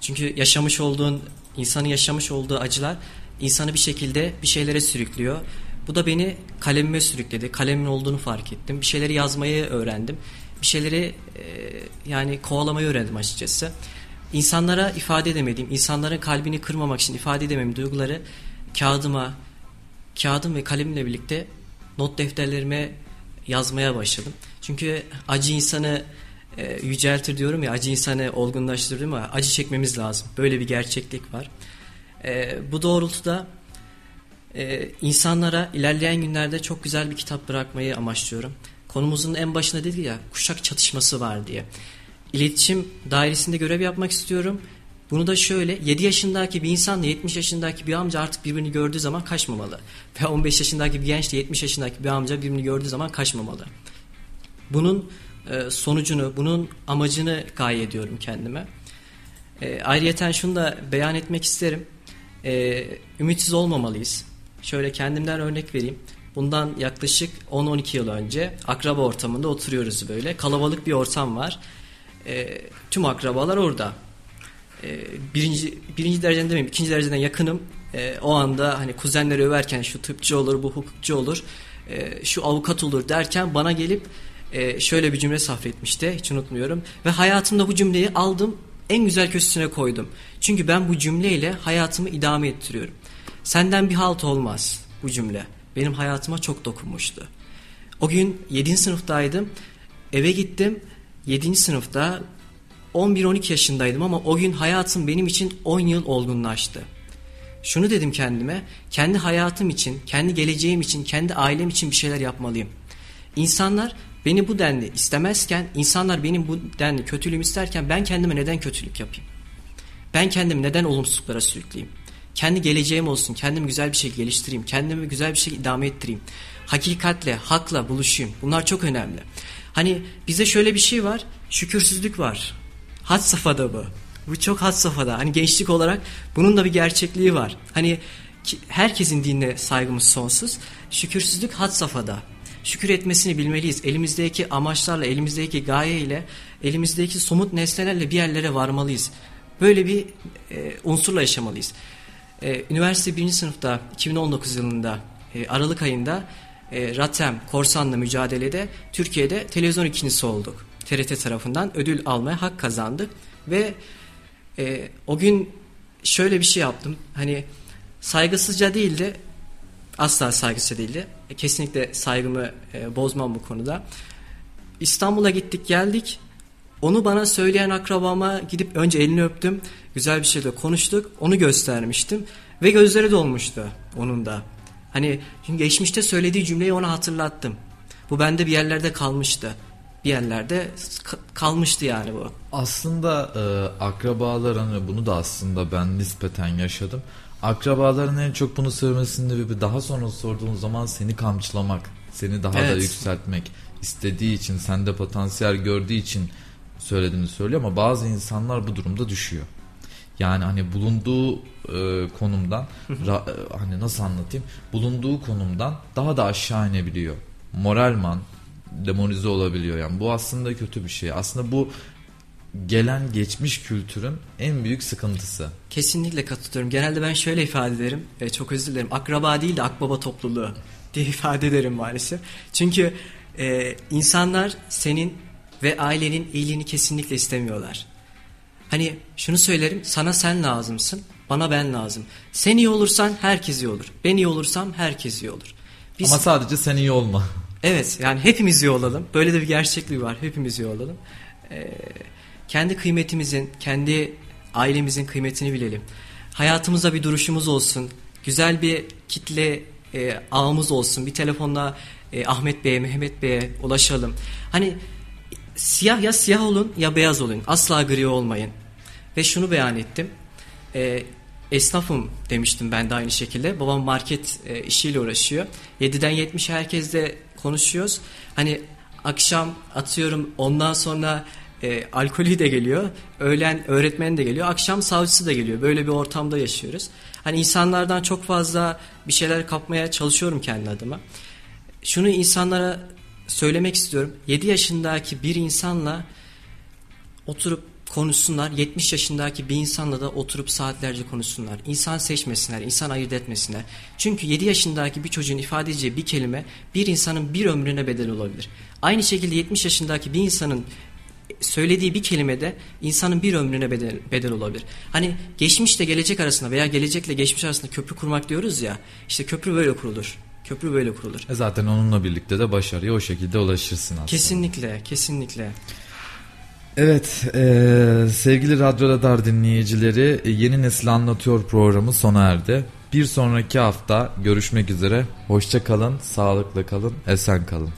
C: Çünkü yaşamış olduğun, insanın yaşamış olduğu acılar insanı bir şekilde bir şeylere sürüklüyor. Bu da beni kalemime sürükledi. Kalemin olduğunu fark ettim. Bir şeyleri yazmayı öğrendim. Bir şeyleri e, yani kovalamayı öğrendim açıkçası. İnsanlara ifade edemediğim, insanların kalbini kırmamak için ifade edemediğim duyguları kağıdıma, kağıdım ve kalemimle birlikte not defterlerime yazmaya başladım. Çünkü acı insanı e, yüceltir diyorum ya, acı insanı olgunlaştırır ama acı çekmemiz lazım. Böyle bir gerçeklik var. E, bu doğrultuda e, insanlara ilerleyen günlerde çok güzel bir kitap bırakmayı amaçlıyorum. Konumuzun en başında dedi ya kuşak çatışması var diye. İletişim dairesinde görev yapmak istiyorum. Bunu da şöyle 7 yaşındaki bir insanla 70 yaşındaki bir amca artık birbirini gördüğü zaman kaçmamalı. Ve 15 yaşındaki bir gençle 70 yaşındaki bir amca birbirini gördüğü zaman kaçmamalı. Bunun e, sonucunu, bunun amacını gaye ediyorum kendime. E, ayrıyeten şunu da beyan etmek isterim. E, ümitsiz olmamalıyız. Şöyle kendimden örnek vereyim. Bundan yaklaşık 10-12 yıl önce akraba ortamında oturuyoruz böyle. Kalabalık bir ortam var. E, tüm akrabalar orada. E, birinci, birinci dereceden demeyeyim, ikinci dereceden yakınım. e, o anda hani kuzenleri överken şu tıpçı olur, bu hukukçu olur, e, şu avukat olur derken bana gelip e, şöyle bir cümle sarf etmişti. Hiç unutmuyorum. Ve hayatımda bu cümleyi aldım en güzel köşesine koydum. Çünkü ben bu cümleyle hayatımı idame ettiriyorum. Senden bir halt olmaz bu cümle. Benim hayatıma çok dokunmuştu. O gün 7. sınıftaydım. Eve gittim. 7. sınıfta 11-12 yaşındaydım ama o gün hayatım benim için 10 yıl olgunlaştı. Şunu dedim kendime, kendi hayatım için, kendi geleceğim için, kendi ailem için bir şeyler yapmalıyım. İnsanlar beni bu denli istemezken, insanlar benim bu denli kötülüğümü isterken ben kendime neden kötülük yapayım? Ben kendimi neden olumsuzluklara sürükleyeyim? Kendi geleceğim olsun, kendimi güzel bir şey geliştireyim, kendimi güzel bir şey idame ettireyim. Hakikatle, hakla buluşayım. Bunlar çok önemli. Hani bize şöyle bir şey var, şükürsüzlük var. Had safhada bu. Bu çok had safhada. Hani gençlik olarak bunun da bir gerçekliği var. Hani herkesin dinine saygımız sonsuz. Şükürsüzlük had safhada. Şükür etmesini bilmeliyiz. Elimizdeki amaçlarla, elimizdeki gayeyle, elimizdeki somut nesnelerle bir yerlere varmalıyız. Böyle bir e, unsurla yaşamalıyız. E, üniversite birinci sınıfta 2019 yılında e, Aralık ayında e, Ratem Korsan'la mücadelede Türkiye'de televizyon ikincisi olduk. TRT tarafından ödül almaya hak kazandık ve e, o gün şöyle bir şey yaptım. Hani saygısızca değildi, asla saygısızca değildi. E, kesinlikle saygımı e, bozmam bu konuda. İstanbul'a gittik geldik. Onu bana söyleyen akrabama gidip önce elini öptüm. Güzel bir şeyle konuştuk. Onu göstermiştim. Ve gözleri dolmuştu onun da. Hani çünkü geçmişte söylediği cümleyi ona hatırlattım. Bu bende bir yerlerde kalmıştı. Bir yerlerde kalmıştı yani bu.
A: Aslında e, akrabaların hani bunu da aslında ben nispeten yaşadım. Akrabaların en çok bunu söylemesinin sebebi daha sonra sorduğun zaman seni kamçılamak, seni daha evet. da yükseltmek istediği için, sende potansiyel gördüğü için söylediğini söylüyor ama bazı insanlar bu durumda düşüyor. Yani hani bulunduğu e, konumdan ra, e, hani nasıl anlatayım? Bulunduğu konumdan daha da aşağı inebiliyor. Moralman demonize olabiliyor. Yani bu aslında kötü bir şey. Aslında bu gelen geçmiş kültürün en büyük sıkıntısı.
C: Kesinlikle katılıyorum. Genelde ben şöyle ifade ederim. E, çok özür dilerim. Akraba değil de akbaba topluluğu diye ifade ederim maalesef. Çünkü e, insanlar senin ve ailenin iyiliğini kesinlikle istemiyorlar. Hani şunu söylerim sana sen lazımsın bana ben lazım. Sen iyi olursan herkes iyi olur. Ben iyi olursam herkes iyi olur.
A: Biz, Ama sadece sen iyi olma.
C: Evet yani hepimiz iyi olalım. Böyle de bir gerçekliği var. Hepimiz iyi olalım. Ee, kendi kıymetimizin, kendi ailemizin kıymetini bilelim. Hayatımızda bir duruşumuz olsun. Güzel bir kitle e, ağımız olsun. Bir telefonla e, Ahmet Bey'e, Mehmet Bey'e ulaşalım. Hani siyah ya siyah olun ya beyaz olun. Asla gri olmayın. Ve şunu beyan ettim. E, esnafım demiştim ben de aynı şekilde. Babam market e, işiyle uğraşıyor. 7'den 70'e herkesle konuşuyoruz. Hani akşam atıyorum ondan sonra e, alkolü de geliyor. Öğlen öğretmen de geliyor. Akşam savcısı da geliyor. Böyle bir ortamda yaşıyoruz. Hani insanlardan çok fazla bir şeyler kapmaya çalışıyorum kendi adıma. Şunu insanlara söylemek istiyorum. 7 yaşındaki bir insanla oturup konuşsunlar. 70 yaşındaki bir insanla da oturup saatlerce konuşsunlar. İnsan seçmesinler, insan ayırt etmesinler. Çünkü 7 yaşındaki bir çocuğun ifade edeceği bir kelime bir insanın bir ömrüne bedel olabilir. Aynı şekilde 70 yaşındaki bir insanın söylediği bir kelimede insanın bir ömrüne bedel, bedel olabilir. Hani geçmişle gelecek arasında veya gelecekle geçmiş arasında köprü kurmak diyoruz ya. İşte köprü böyle kurulur. Köprü böyle kurulur.
A: E zaten onunla birlikte de başarıya o şekilde ulaşırsın aslında.
C: Kesinlikle, kesinlikle.
A: Evet e, sevgili Radyo Radar dinleyicileri e, Yeni Nesil Anlatıyor programı sona erdi. Bir sonraki hafta görüşmek üzere. Hoşça kalın, sağlıklı kalın, esen kalın.